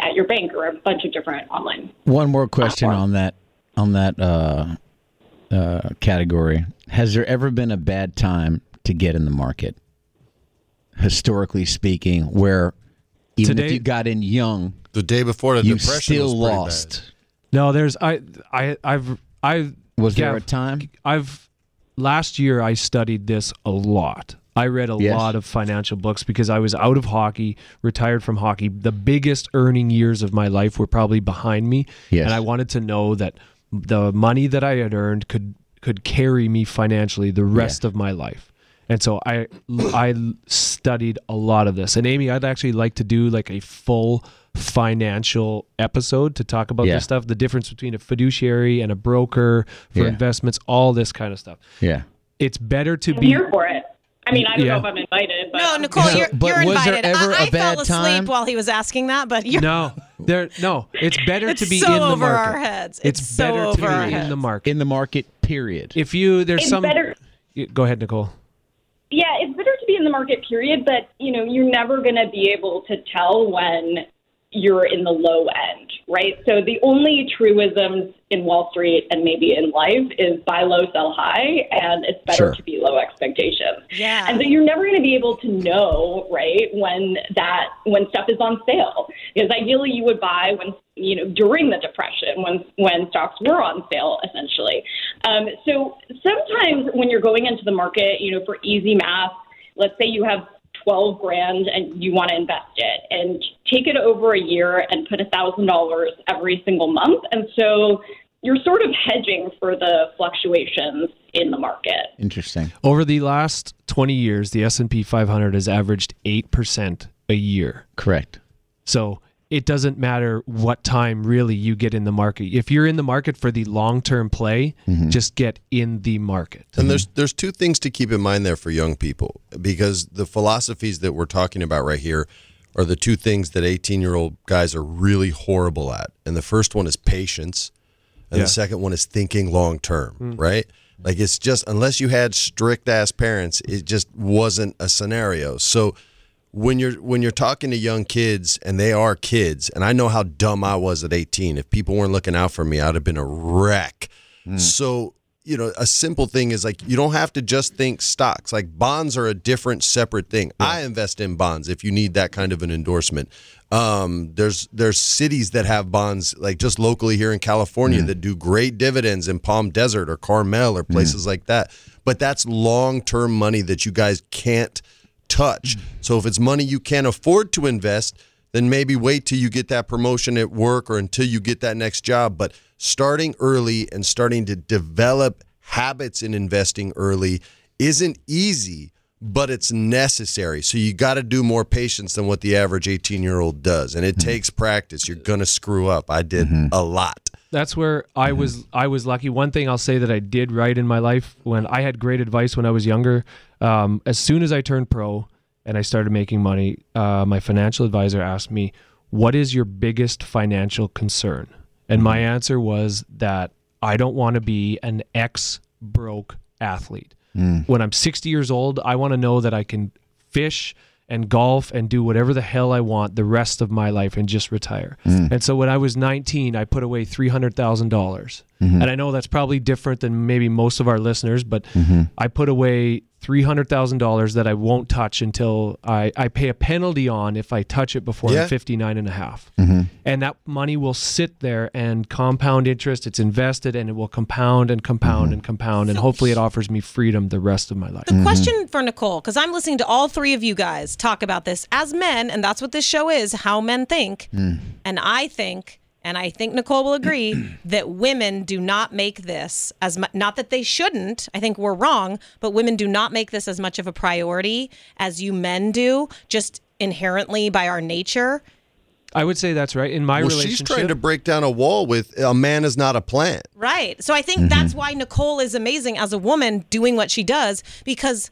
at your bank or a bunch of different online. One more question platforms. on that on that uh, uh, category. Has there ever been a bad time to get in the market, historically speaking, where even Today, if you got in young, the day before the you depression still lost. Bad. No, there's I I I've I was there a time I've last year I studied this a lot. I read a yes. lot of financial books because I was out of hockey, retired from hockey. The biggest earning years of my life were probably behind me, yes. and I wanted to know that the money that I had earned could could carry me financially the rest yeah. of my life. And so I I studied a lot of this. And Amy, I'd actually like to do like a full financial episode to talk about yeah. this stuff, the difference between a fiduciary and a broker for yeah. investments, all this kind of stuff. Yeah. It's better to I'm be here for it. I mean, I don't yeah. know if I'm invited, but no, Nicole, you're, but you're was invited. There ever I, a bad fell asleep time? while he was asking that, but you're... no, there, no. It's better it's to be so in the over market. our heads. It's, it's so better over to our be heads. in the market. In the market, period. If you there's it's some. Better. Go ahead, Nicole. Yeah, it's better to be in the market, period. But you know, you're never going to be able to tell when you're in the low end, right? So the only truisms in Wall Street and maybe in life is buy low, sell high, and it's better sure. to be low expectations. Yeah. And so you're never going to be able to know, right, when that when stuff is on sale. Because ideally you would buy when you know during the depression when when stocks were on sale essentially. Um, so sometimes when you're going into the market, you know, for easy math, let's say you have 12 grand and you want to invest it and take it over a year and put a thousand dollars every single month. And so you're sort of hedging for the fluctuations in the market. Interesting. Over the last 20 years, the S&P 500 has averaged 8% a year. Correct. So it doesn't matter what time really you get in the market. If you're in the market for the long-term play, mm-hmm. just get in the market. And there's there's two things to keep in mind there for young people because the philosophies that we're talking about right here are the two things that 18-year-old guys are really horrible at. And the first one is patience, and yeah. the second one is thinking long term, mm. right? Like it's just unless you had strict ass parents, it just wasn't a scenario. So when you're when you're talking to young kids and they are kids and I know how dumb I was at 18 if people weren't looking out for me I'd have been a wreck mm. so you know a simple thing is like you don't have to just think stocks like bonds are a different separate thing yeah. I invest in bonds if you need that kind of an endorsement um, there's there's cities that have bonds like just locally here in California mm. that do great dividends in Palm Desert or Carmel or places mm. like that but that's long-term money that you guys can't touch. So if it's money you can't afford to invest, then maybe wait till you get that promotion at work or until you get that next job. But starting early and starting to develop habits in investing early isn't easy, but it's necessary. So you got to do more patience than what the average 18 year old does. And it mm-hmm. takes practice. You're going to screw up. I did mm-hmm. a lot. That's where I mm-hmm. was I was lucky. One thing I'll say that I did right in my life when I had great advice when I was younger. Um, as soon as I turned pro and I started making money, uh, my financial advisor asked me, "What is your biggest financial concern?" And my mm-hmm. answer was that I don't want to be an ex broke athlete. Mm. When I'm 60 years old, I want to know that I can fish and golf and do whatever the hell I want the rest of my life and just retire. Mm. And so when I was 19, I put away $300,000. dollars mm-hmm. And I know that's probably different than maybe most of our listeners, but mm-hmm. I put away $300,000 that I won't touch until I, I pay a penalty on if I touch it before Yeah. I'm 59 and a half. Mm-hmm. And that money will sit there and compound interest. It's invested and it will compound and compound mm-hmm. and compound. And hopefully it offers me freedom the rest of my life. The mm-hmm. question for Nicole, because I'm listening to all three of you guys talk about this as men, and that's what this show is how men think. Mm. And I think, and I think Nicole will agree, that women do not make this as much, not that they shouldn't, I think we're wrong, but women do not make this as much of a priority as you men do, just inherently by our nature. I would say that's right. In my Well, relationship, she's trying to break down a wall with a man is not a plant. Right. So I think mm-hmm. that's why Nicole is amazing as a woman doing what she does because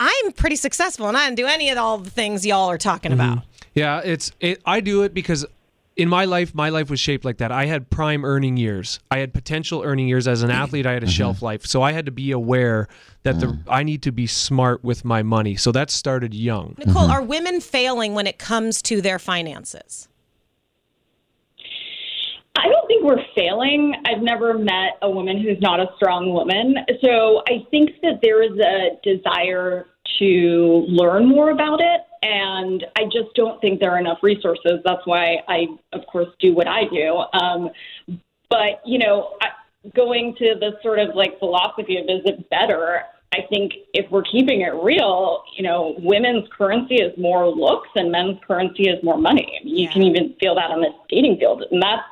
I'm pretty successful and I didn't do any of all the things y'all are talking mm-hmm. about. Yeah, it's it, I do it because in my life, my life was shaped like that. I had prime earning years. I had potential earning years as an athlete. I had a mm-hmm. shelf life, so I had to be aware that the mm. I need to be smart with my money. So that started young. Nicole, mm-hmm. are women failing when it comes to their finances? I don't think we're failing. I've never met a woman who's not a strong woman. So I think that there is a desire to learn more about it. And I just don't think there are enough resources. That's why I, of course, do what I do. Um, but, you know, I, going to the sort of like philosophy of is it better? I think if we're keeping it real, you know, women's currency is more looks and men's currency is more money. I mean, you can even feel that on the dating field. And that's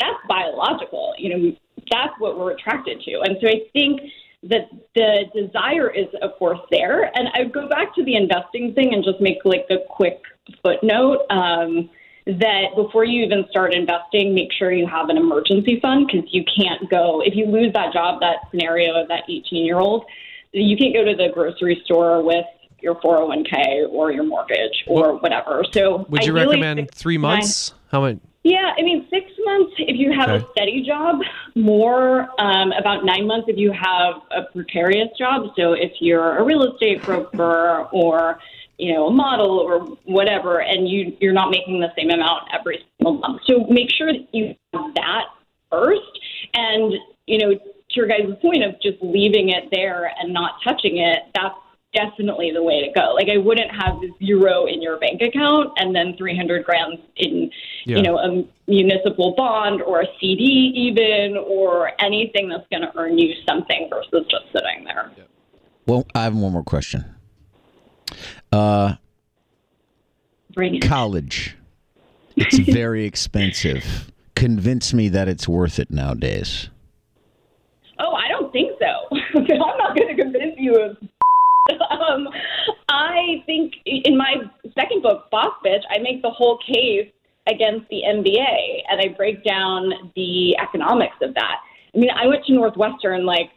that's biological. You know, that's what we're attracted to. And so I think that the desire is, of course, there. And I would go back to the investing thing and just make like a quick footnote um, that before you even start investing, make sure you have an emergency fund because you can't go, if you lose that job, that scenario of that 18 year old, you can't go to the grocery store with your 401k or your mortgage or whatever. So Would you recommend three to nine- months? How much? yeah, I mean, six months if you have Okay. a steady job, more um, about nine months if you have a precarious job. So if you're a real estate broker or you know a model or whatever, and you you're not making the same amount every single month. So make sure that you have that first, and you know to your guys' point of just leaving it there and not touching it. That's definitely the way to go. Like I wouldn't have zero in your bank account and then 300 grams in, Yeah. you know, a municipal bond or a CD even, or anything that's going to earn you something versus just sitting there. Well, I have one more question. Uh, Bring it. college. It's very expensive. Convince me that it's worth it nowadays. Oh, I don't think so. I'm not going to convince you of. um, I think in my second book, Boss Bitch, I make the whole case against the MBA and I break down the economics of that. I mean, I went to Northwestern, like,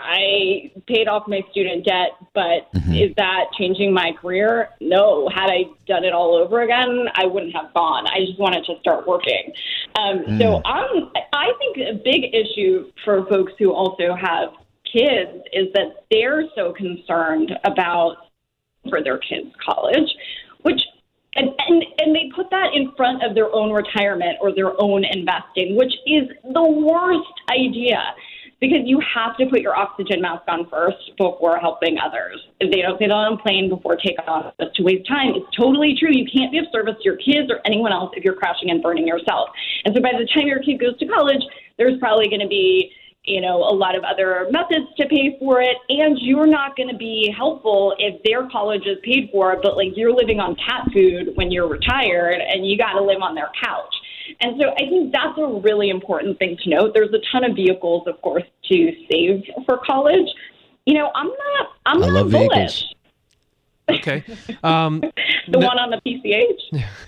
I paid off my student debt, but is that changing my career? No. Had I done it all over again, I wouldn't have gone. I just wanted to start working. Um, So I'm, I think a big issue for folks who also have kids is that they're so concerned about for their kids' college, which and, and and they put that in front of their own retirement or their own investing, which is the worst idea because you have to put your oxygen mask on first before helping others. If they don't that on a plane before takeoff, that's to waste time. It's totally true. You can't be of service to your kids or anyone else if you're crashing and burning yourself. And so by the time your kid goes to college, there's probably going to be you know, a lot of other methods to pay for it, and you're not going to be helpful if their college is paid for, but like you're living on cat food when you're retired and you got to live on their couch. And so I think that's a really important thing to note. There's a ton of vehicles, of course, to save for college. You know, I'm not, I'm I not love bullish. vehicles. Okay. Um, The one on the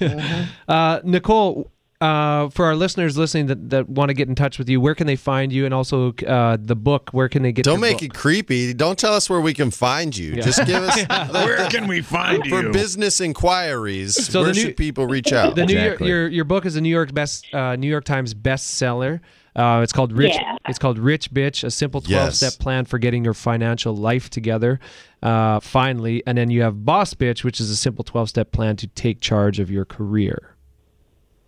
PCH. uh, Nicole, uh, for our listeners listening that, that want to get in touch with you, where can they find you? And also uh, the book, where can they get? Don't make book? it creepy. Don't tell us where we can find you. Just give us Where can we find for you? For business inquiries. So where the new- should people reach out? The New York, your your book is a New York best uh, New York Times bestseller. Uh, it's called Rich. Yeah. It's called Rich Bitch: A Simple Twelve Yes. Step Plan for Getting Your Financial Life Together. Uh, finally, and then you have Boss Bitch, which is a simple twelve step plan to take charge of your career.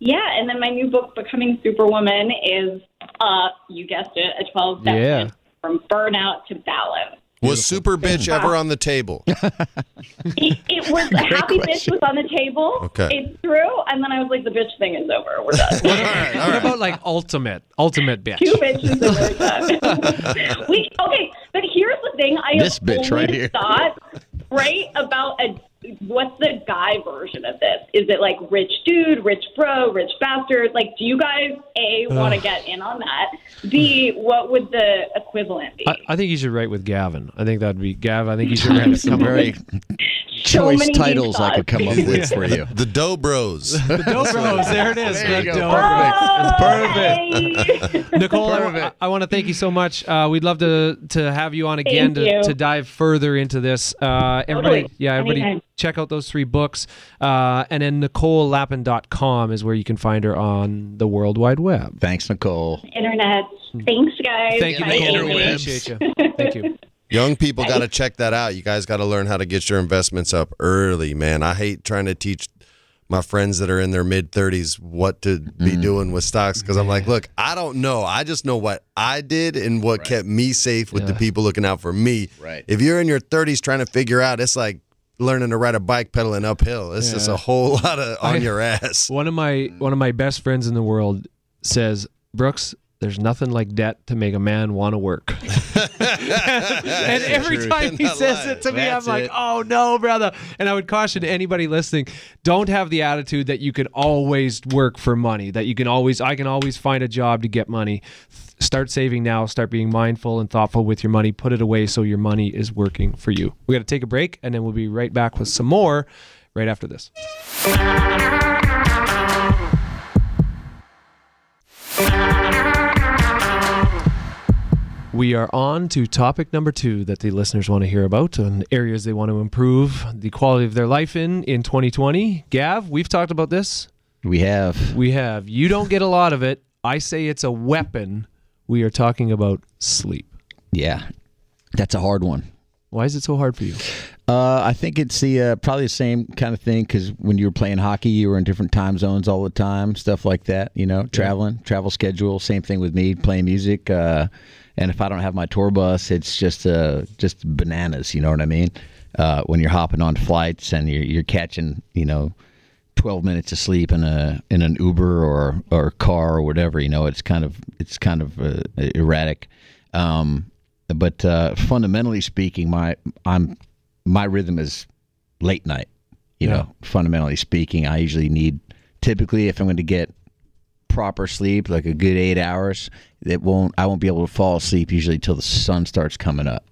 Yeah, and then my new book, Becoming Superwoman, is, uh, you guessed it, a 12 step Yeah. from burnout to balance. Was Super Bitch ever on the table? It, it was Happy Bitch was on the table. Okay. It's true. And then I was like, the bitch thing is over. We're done. what about like ultimate, ultimate bitch? Two bitches and we're done. we, okay, but here's the thing. I This have bitch right here. thought, right, about a what's the guy version of this? Is it like rich dude, rich bro, rich bastard? Like, do you guys a want to get in on that? B, what would the equivalent be? I, I think you should write with Gavin. I think that'd be Gav. I think you should write Some some very choice many deep titles I could come up thoughts. with for you. The Doe Bros. The Dope Bros. There it is. There you The go. Dope Perfect. Perfect. Nicole, I, Perfect. I want to thank you so much. Uh, we'd love to to have you on again Thank to, you. to dive further into this. Uh, everybody, Totally. yeah, everybody, Anytime. Check out those three books. Uh, and then NicoleLapin.com is where you can find her on the World Wide Web. Thanks, Nicole. Internet. Thanks, guys. Thank you, Bye. Nicole. Interwebs. appreciate you. Thank you. Young people got to check that out. You guys got to learn how to get your investments up early, man. I hate trying to teach my friends that are in their mid 30s what to be doing with stocks because I'm like, look, I don't know. I just know what I did and what kept me safe with the people looking out for me. Right. If you're in your 30s trying to figure out, it's like learning to ride a bike pedaling uphill. It's just a whole lot of on I- your ass. One of my one of my best friends in the world says, Brooks, there's nothing like debt to make a man want to work. and every true. time he says lying. it to me, That's I'm like, it. oh no, brother. And I would caution anybody listening, don't have the attitude that you can always work for money, that you can always, I can always find a job to get money. Start saving now, start being mindful and thoughtful with your money, put it away so your money is working for you. We got to take a break and then we'll be right back with some more right after this. We are on to topic number two that the listeners want to hear about and areas they want to improve the quality of their life in in 2020. Gav, we've talked about this. We have. We have. You don't get a lot of it. I say it's a weapon. We are talking about sleep. Yeah. That's a hard one. Why is it so hard for you? Uh, I think it's the uh, probably the same kind of thing because when you were playing hockey, you were in different time zones all the time, stuff like that. You know, traveling, travel schedule. Same thing with me playing music. Uh, and if I don't have my tour bus, it's just uh, just bananas. You know what I mean? Uh, when you're hopping on flights and you're, you're catching, you know, 12 minutes of sleep in a in an Uber or or car or whatever. You know, it's kind of it's kind of uh, erratic. Um, but uh, fundamentally speaking, my I'm my rhythm is late night. You Yeah. know, fundamentally speaking, I usually need typically if I'm going to get proper sleep, like a good eight hours, it won't I won't be able to fall asleep usually till the sun starts coming up,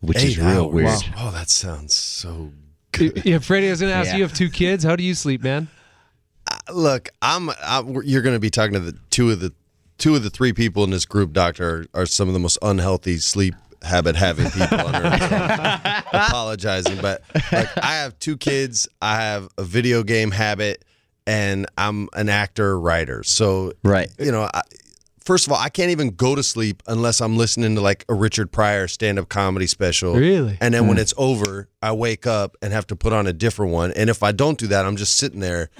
which is real hours. weird. Oh, that sounds so yeah, Freddie, I was going to ask Yeah. you have two kids. How do you sleep, man? Uh, look, I'm. I, you're going to be talking to the two of the two of the three people in this group. Doctor are, are some of the most unhealthy sleep habit having people on earth. So I'm apologizing, but like, I have two kids. I have a video game habit, and I'm an actor writer. So Right. you know. I, First of all, I can't even go to sleep unless I'm listening to like a Richard Pryor stand-up comedy special. Really? And then when hmm. it's over, I wake up and have to put on a different one. And if I don't do that, I'm just sitting there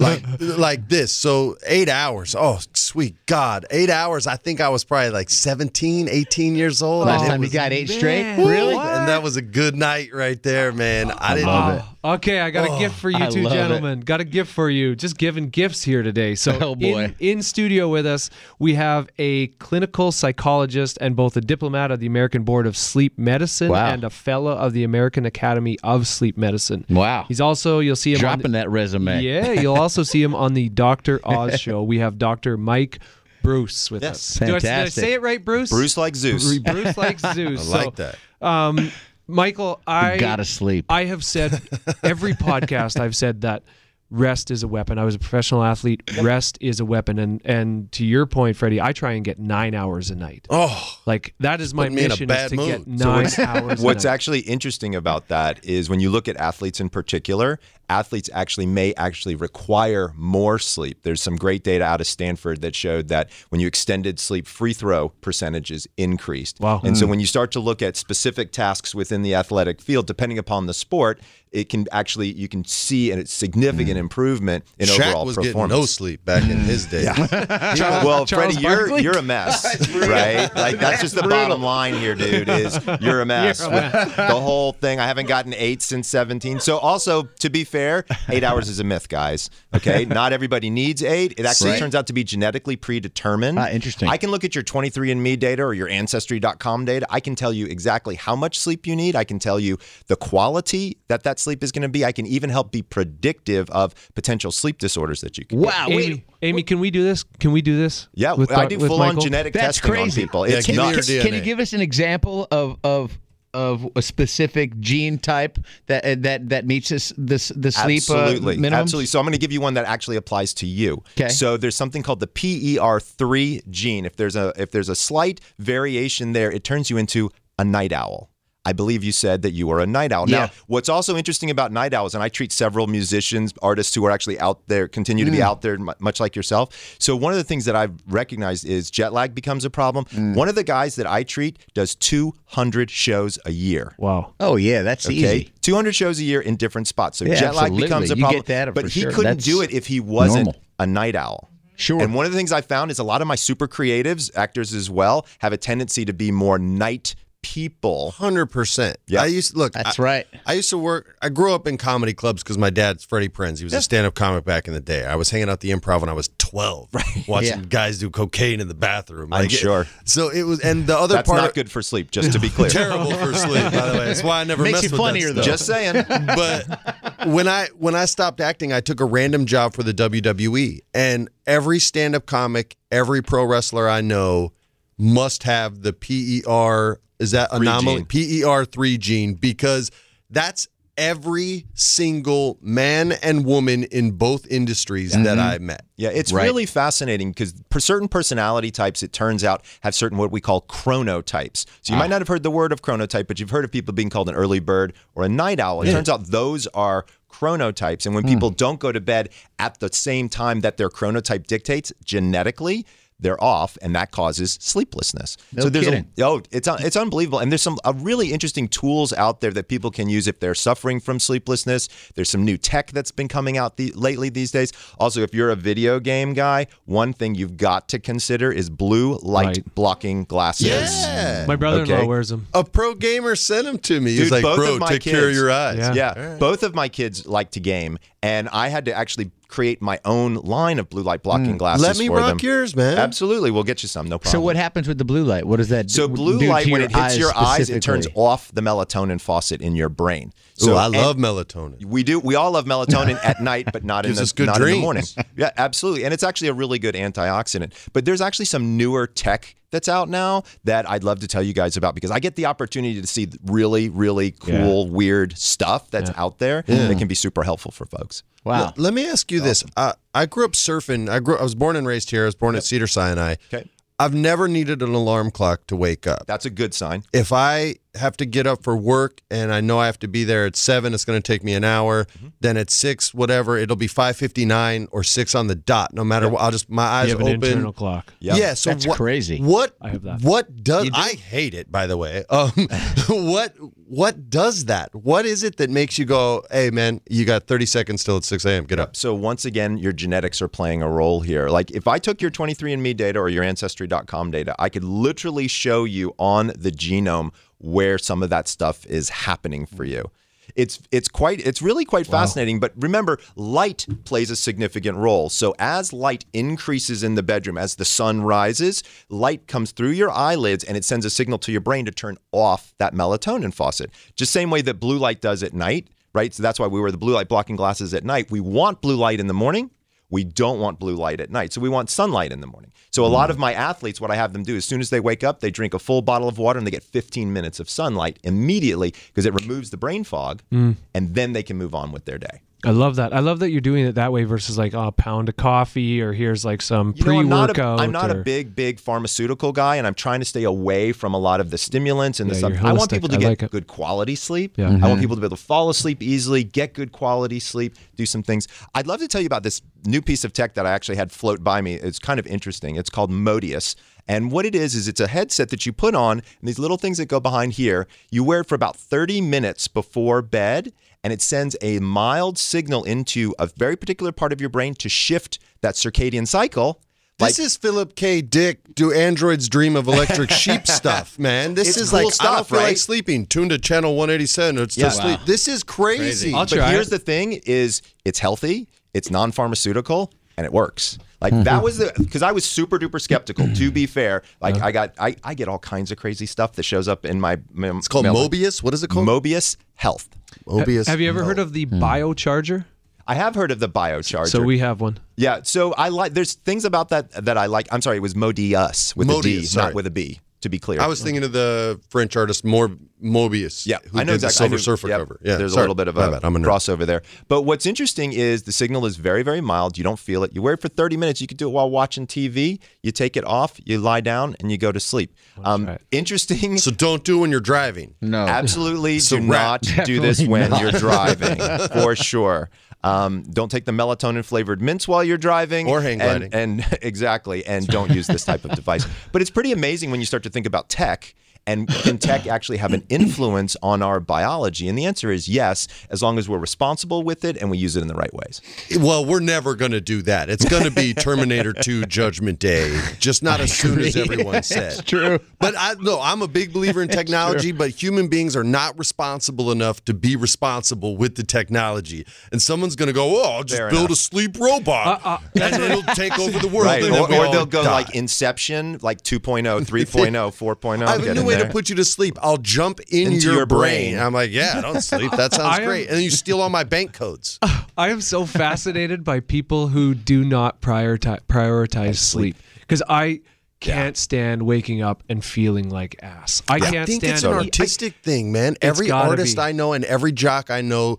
like like this. So 8 hours. Oh, sweet god. 8 hours. I think I was probably like 17, 18 years old. Last and it time you got eight straight, man. really? And that was a good night right there, man. I, didn't love it. Okay, I got a gift for you oh, I two love it. gentlemen. Got a gift for you. Just giving gifts here today. So Oh, boy. In, in studio with us, we have a clinical psychologist and both a diplomat of the American Board of Sleep Medicine Wow. and a fellow of the American Academy of Sleep Medicine. Wow. He's also you'll see him Dropping the, that resume. Yeah, you'll also see him on the Dr. Oz show. We have Dr. Mike Breus with Yes. us. Do I, did I say it right, Breus? Breus like Zeus. Breus like Zeus. I like So, that. Um, Michael, I Gotta sleep. I have said every podcast I've said that rest is a weapon. I was a professional athlete. Rest is a weapon, and and to your point, Freddie, I try and get nine hours a night. Oh, Like that is my mission is bad to mood. get So nine what's- hours. a What's actually interesting about that is when you look at athletes in particular, athletes actually may actually require more sleep. There's some great data out of Stanford that showed that when you extended sleep, free throw percentages increased. Wow. And so hmm. when you start to look at specific tasks within the athletic field, depending upon the sport, it can actually you can see and it's significant improvement in Shaq overall was getting performance. no sleep back in his day. well, Charles Freddie, you're you're a mess, right? Like that's just the bottom line here, dude. Is you're a mess. With the whole thing. I haven't gotten eight since 17. So also, to be fair, eight hours is a myth, guys. Okay, not everybody needs eight. It actually Right. turns out to be genetically predetermined. Ah, interesting. I can look at your 23andMe data or your Ancestry.com data. I can tell you exactly how much sleep you need. I can tell you the quality that that sleep is going to be. I can even help be predictive of potential sleep disorders that you can. get. Wow, Amy, wait, Amy, can we do this? Can we do this? Yeah, with I do with full on genetic that's testing crazy. on people. It's give me nuts. your Can you give us an example of of of a specific gene type that uh, that that meets this this the sleep Absolutely, uh, absolutely. So I'm going to give you one that actually applies to you. Okay. So there's something called the PER3 gene. If there's a if there's a slight variation there, it turns you into a night owl. I believe you said that you are a night owl. Yeah. Now, what's also interesting about night owls, and I treat several musicians, artists who are actually out there, continue to be mm. out there, much like yourself. So one of the things that I've recognized is jet lag becomes a problem. Mm. One of the guys that I treat does 200 shows a year. Wow. Oh yeah, that's Okay, easy. 200 shows a year in different spots. So Yeah, jet lag becomes a You problem. get that but for he sure. couldn't That's do it if he wasn't normal. a night owl. Sure. And one of the things I found is a lot of my super creatives, actors as well, have a tendency to be more night people. Hundred percent. Yeah. I used to look. That's I- right. I used to work. I grew up in comedy clubs because my dad's Freddie Prinze. He was a stand-up comic back in the day. I was hanging out the improv when I was twelve, right. watching Yeah. guys do cocaine in the bathroom. I'm sure. So it was, and the other That's part not good for sleep, just to be clear. terrible for sleep. By the way, that's why I never Makes messed you with that funnier, stuff. though. Just saying. but when I when I stopped acting, I took a random job for the WWE, and every stand-up comic, every pro wrestler I know must have the PER. Is that anomaly? PER three gene because that's every single man and woman in both industries that I met. Yeah, it's Right. really fascinating because certain personality types, it turns out have certain what we call chronotypes. So you Ah. might not have heard the word of chronotype, but you've heard of people being called an early bird or a night owl. It turns out those are chronotypes, and when Hmm. people don't go to bed at the same time that their chronotype dictates genetically. They're off, and that causes sleeplessness. No so there's kidding. a oh, it's it's unbelievable, and there's some uh, really interesting tools out there that people can use if they're suffering from sleeplessness. There's some new tech that's been coming out the, lately these days. Also, if you're a video game guy, one thing you've got to consider is blue light Right. blocking glasses. Yeah. My brother-in-law Okay. wears them. A pro gamer sent them to me. He was like, both "Bro, of my take care of your eyes." Yeah. Yeah, both of my kids like to game, and I had to actually create my own line of blue light blocking glasses. Mm. Let me for rock them. yours, man. Absolutely, we'll get you some. No problem. So what happens with the blue light? What does that do? So do blue do light, to when it hits your eyes, it turns off the melatonin faucet in your brain. So So I love melatonin. We do. We all love melatonin at night, but not in the us good not in the morning. Yeah, absolutely. And it's actually a really good antioxidant. But there's actually some newer tech that's out now that I'd love to tell you guys about because I get the opportunity to see really, really cool, weird stuff that's out there that can be super helpful for folks. Wow. Let, let me ask you this. Uh, I grew up surfing. I grew. I was born and raised here. I was born at Cedar Sinai. Okay. I've never needed an alarm clock to wake up. That's a good sign. If I have to get up for work and I know I have to be there at seven, it's going to take me an hour. Mm-hmm. Then at six, whatever, it'll be five fifty nine or six on the dot. No matter what, I'll just my eyes You have an open. internal clock. Yep. Yeah, so That's what, crazy. What I have that. What does I hate it? By the way, um, what what does that? What is it that makes you go, "Hey, man, you got thirty seconds till it's six a.m. Get up." So once again, your genetics are playing a role here. Like if I took your 23andMe data or your Ancestry.com data, I could literally show you on the genome where some of that stuff is happening for you. It's it's quite it's really quite fascinating. But remember, light plays a significant role. So as light increases in the bedroom, as the sun rises, light comes through your eyelids and it sends a signal to your brain to turn off that melatonin faucet. Just same way that blue light does at night, right? So that's why we wear the blue light blocking glasses at night. We want blue light in the morning. We don't want blue light at night. So we want sunlight in the morning. So a lot mm. of my athletes, what I have them do, as soon as they wake up, they drink a full bottle of water and they get 15 minutes of sunlight immediately because it removes the brain fog mm. and then they can move on with their day. I love that. I love that you're doing it that way versus like oh, a pound of coffee or here's like some You know, I'm not, a, pre-workout. I'm not a big, big pharmaceutical guy, and I'm trying to stay away from a lot of the stimulants and the stuff. I want people to I get like good quality sleep. Yeah. I want Mhm. people to be able to fall asleep easily, get good quality sleep, do some things. I'd love to tell you about this new piece of tech that I actually had float by me. It's kind of interesting. It's called Modius. And what it is, is it's a headset that you put on, and these little things that go behind here, you wear it for about 30 minutes before bed, and it sends a mild signal into a very particular part of your brain to shift that circadian cycle. This is Philip K. Dick. Do androids dream of electric sheep stuff, man? This It's is cool like I don't stuff, feel like sleeping. Tune to channel 187. It's Yeah. to sleep. Wow. This is crazy. but here's the thing: is it's healthy, it's non-pharmaceutical, and it works. Like Mm-hmm. that was the because I was super duper skeptical. to be fair, like I got I, I get all kinds of crazy stuff that shows up in my. It's called Mobius. What is it called? Mobius Health. Mobius. Have you ever heard of the biocharger? I have heard of the biocharger. So we have one. Yeah, so I like. There's things about that that I like. I'm sorry, it was Modius with a D, sorry. not with a B. To be clear, I was thinking of the French artist Mor- Moebius. Yeah, who I know did exactly. I Silver knew- Surfer yep, cover. Yeah, there's sorry. a little bit of a bad. I'm a nerd. crossover there. But what's interesting is the signal is very, very mild. You don't feel it. You wear it for 30 minutes. You can do it while watching TV. You take it off. You lie down and you go to sleep. Um, Interesting. So don't do it when you're driving. No, Absolutely It's a do wrap. not do this when not. you're driving, for sure. Um, don't take the melatonin flavored mints while you're driving, Or hang and- gliding. and, exactly, and don't use this type of device. But it's pretty amazing when you start to think about tech. And can tech actually have an influence on our biology? And the answer is yes, as long as we're responsible with it and we use it in the right ways. Well, we're never going to do that. It's going to be Terminator 2 Judgment Day, just not as soon as everyone said. It's true. But I no, I'm a big believer in technology, but human beings are not responsible enough to be responsible with the technology. And someone's going to go, "Oh, I'll just Fair build enough. a sleep robot." Uh, uh, and it'll take over the world Right. and Or, or they'll go die. like Inception, like oh, 2.0, 3.0, 4.0. I have a get new way to put you to sleep. I'll jump in Into your, your brain. brain. I'm like, yeah, I don't sleep. That sounds am- great. And then you steal all my bank codes. I am so fascinated by people who do not prioritize prioritize sleep because I can't stand waking up and feeling like ass. I I can't think stand it's an I- artistic thing, man. Every artist be. I know and every jock I know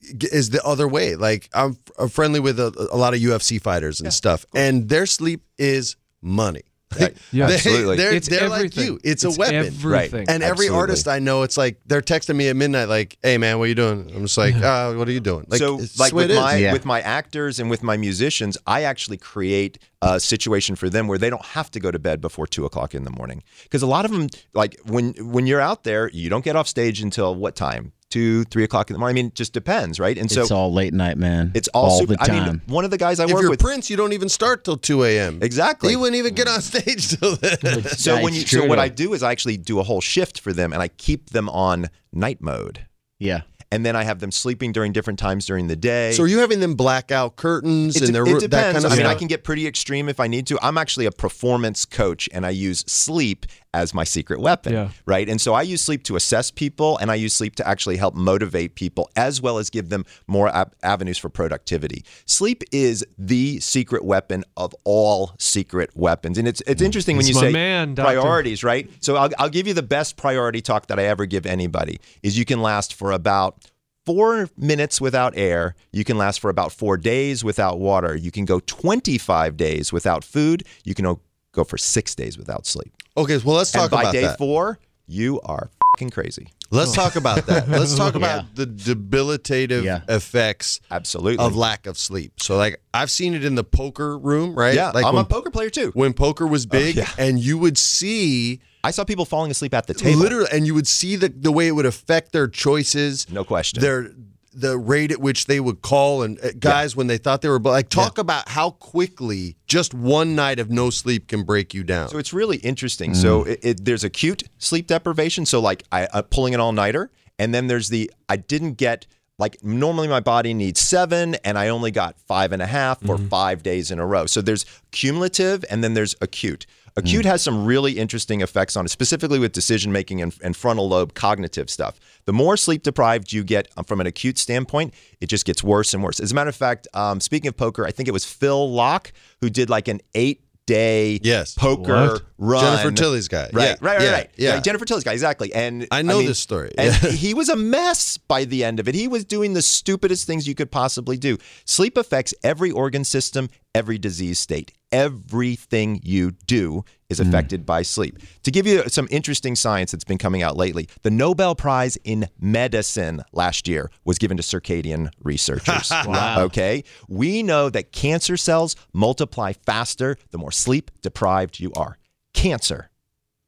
is the other way. Like I'm, friendly with a, a lot of UFC fighters and stuff, and their sleep is money. Right. Yeah, They- absolutely. They're, It's they're like everything. you. It's, It's a weapon. everything. And every Absolutely. artist I know, it's like they're texting me at midnight, like, "Hey, man, what are you doing?" I'm just like, uh, "What are you doing?" Like, so it's like with my Yeah. with my actors and with my musicians, I actually create a situation for them where they don't have to go to bed before two o'clock in the morning. Because a lot of them, like when when you're out there, you don't get off stage until what time? Two, three o'clock in the morning. I mean, it just depends, right? And so it's all late night, man. it's all, super, the I time. mean, one of the guys I if work you're with. Prince, you don't even start till 2 a.m. Exactly. He wouldn't even get on stage till then. So Yeah, when it's you, so what I do is I actually do a whole shift for them, and I keep them on night mode, yeah. And then I have them sleeping during different times during the day. So are you having them black out curtains It, and de- their it that depends. kind of I mean, stuff? I can get pretty extreme if I need to. I'm actually a performance coach, and I use sleep as my secret weapon. Yeah. Right. And so I use sleep to assess people, and I use sleep to actually help motivate people, as well as give them more ab- avenues for productivity. Sleep is the secret weapon of all secret weapons, and it's it's interesting when you say man, priorities, right? So I'll, I'll give you the best priority talk that I ever give anybody. Is you can last for about four minutes without air. You can last for about four days without water. You can go 25 days without food. You can go for six days without sleep. Okay, well let's talk and about that. by day four, you are fucking crazy. Let's talk about that. Let's talk about Yeah. the debilitative Yeah. effects Absolutely. of lack of sleep. So like I've seen it in the poker room, right? yeah, like I'm when, a poker player too. when poker was oh, big yeah. and you would see I saw people falling asleep at the table. literally and you would see the the way it would affect their choices. No question. Their the rate at which they would call and uh, guys when they thought they were like talk about how quickly just one night of no sleep can break you down. So it's really interesting. Mm. So it, it, there's acute sleep deprivation. So like I uh, pulling an all nighter, and then there's the I didn't get like normally my body needs seven, and I only got five and a half for Mm-hmm. five days in a row. So there's cumulative, and then there's acute. Mm. Acute has some really interesting effects on it, specifically with decision making and, and frontal lobe cognitive stuff. The more sleep deprived you get uh, from an acute standpoint, it just gets worse and worse. As a matter of fact, um, speaking of poker, I think it was Phil Laak who did like an eight day Yes. poker What? run. Jennifer Tilly's guy. Right, Yeah, right, right, yeah, right. yeah. Right, Jennifer Tilly's guy, exactly. And I know this story. And he was a mess by the end of it. He was doing the stupidest things you could possibly do. Sleep affects every organ system, every disease state. Everything you do is Hmm. affected by sleep. To give you some interesting science that's been coming out lately, the Nobel Prize in Medicine last year was given to circadian researchers. Okay? We know that cancer cells multiply faster the more sleep deprived you are. Cancer.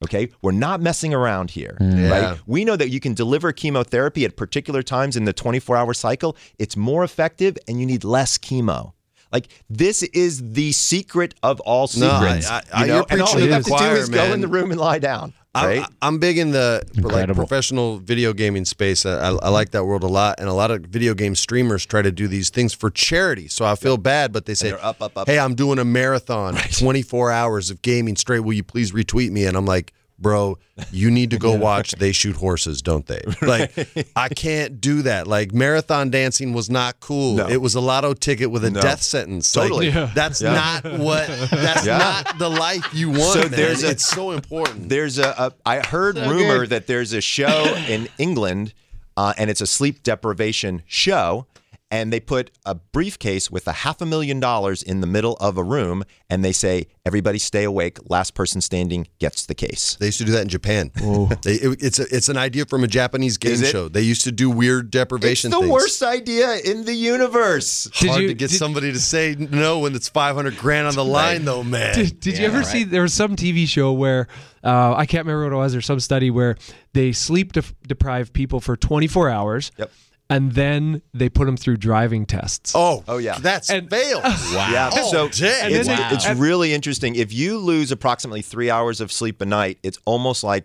Okay, we're not messing around here, Yeah. right? We know that you can deliver chemotherapy at particular times in the 24 hour cycle. It's more effective and you need less chemo. Like, this is the secret of all secrets. No, I- secrets. I- you I- know? you're and all preaching you to have the to do choir, is go in man. the room and lie down, right? I, I'm big in the like professional video gaming space. I, I like that world a lot, and a lot of video game streamers try to do these things for charity. So I feel bad, but they say, up, up, up. "Hey, I'm doing a marathon, 24 hours of gaming straight. Will you please retweet me?" And I'm like. Bro, you need to go watch They Shoot Horses, don't they? Like, I can't do that. Like, marathon dancing was not cool. No. It was a lotto ticket with a No. death sentence. Like, Totally. Yeah. That's Yeah. not what. That's Yeah. not the life you want. So man. there's a- it's so important. There's a, a I heard rumor that there's a show in England, uh, and it's a sleep deprivation show. And they put a briefcase with a half a million dollars in the middle of a room, and they say, "Everybody stay awake. Last person standing gets the case." They used to do that in Japan. They, it- it's a, it's an idea from a Japanese game show. They used to do weird deprivation It's the things. worst idea in the universe. Did Hard you- to get did- somebody to say no when it's 500 grand on the line, though, man. Did, did you ever see there was some TV show where uh, I can't remember what it was or some study where they sleep def- deprive people for 24 hours. Yep. And then they put them through driving tests. oh, Oh, yeah. that's And- failed. wow. Yeah, oh, so dang. it's, then they- it's really interesting. If you lose approximately three hours of sleep a night, it's almost like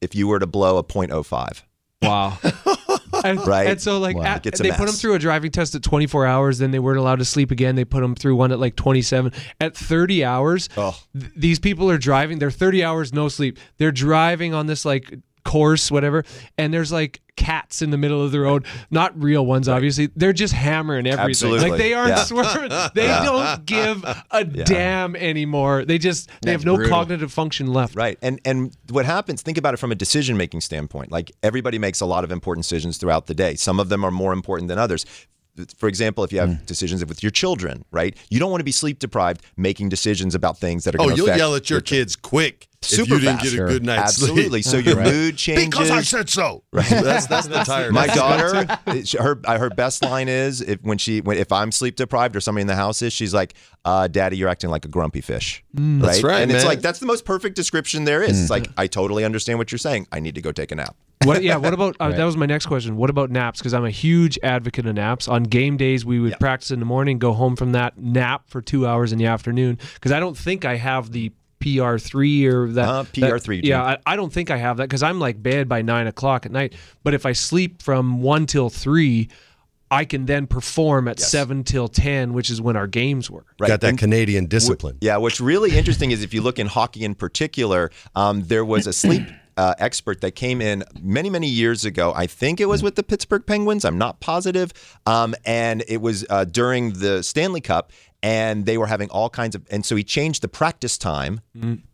if you were to blow a .05. Wow. and, Right? And so, like, Wow. at- It's a they put them through a driving test at 24 hours. Then they weren't allowed to sleep again. They put them through one at like 27. At 30 hours, Oh. th- these people are driving. They're 30 hours no sleep. They're driving on this like course, whatever, and there's like cats in the middle of the road. Not real ones, obviously. They're just hammering everything. Absolutely. Like they aren't Yeah. swerving. They don't give a damn anymore. They just they have no brutal. cognitive function left. Right. And and what happens, think about it from a decision making standpoint. Like everybody makes a lot of important decisions throughout the day. Some of them are more important than others. For example, if you have mm. decisions with your children, right? You don't want to be sleep deprived making decisions about things that are Oh, going to you'll affect yell at your kids quick Super if you didn't fast. get a good night's sleep. Absolutely. So your mood changes. Because I said so. Right. That's that's the tired. My daughter, her her best line is if when she when, if I'm sleep deprived or somebody in the house is, she's like, uh, "Daddy, you're acting like a grumpy fish." Mm. right? That's right, and it's like that's the most perfect description there is. It's mm. like I totally understand what you're saying. I need to go take a nap. What? Yeah. What about? Uh, That was my next question. What about naps? Because I'm a huge advocate of naps. On game days, we would practice in the morning, go home from that nap for two hours in the afternoon. Because I don't think I have the PR3 or that. Uh, PR3, Jim. yeah, I, I don't think I have that because I'm like bed by nine o'clock at night. But if I sleep from one till three. I can then perform at seven till ten, which is when our games were. Right. Got that And- Canadian discipline. Yeah, what's really interesting is if you look in hockey in particular, um, there was a sleep uh, expert that came in many, many years ago. I think it was with the Pittsburgh Penguins. I'm not positive. Um, and it was uh, during the Stanley Cup. And they were having all kinds of, and so he changed the practice time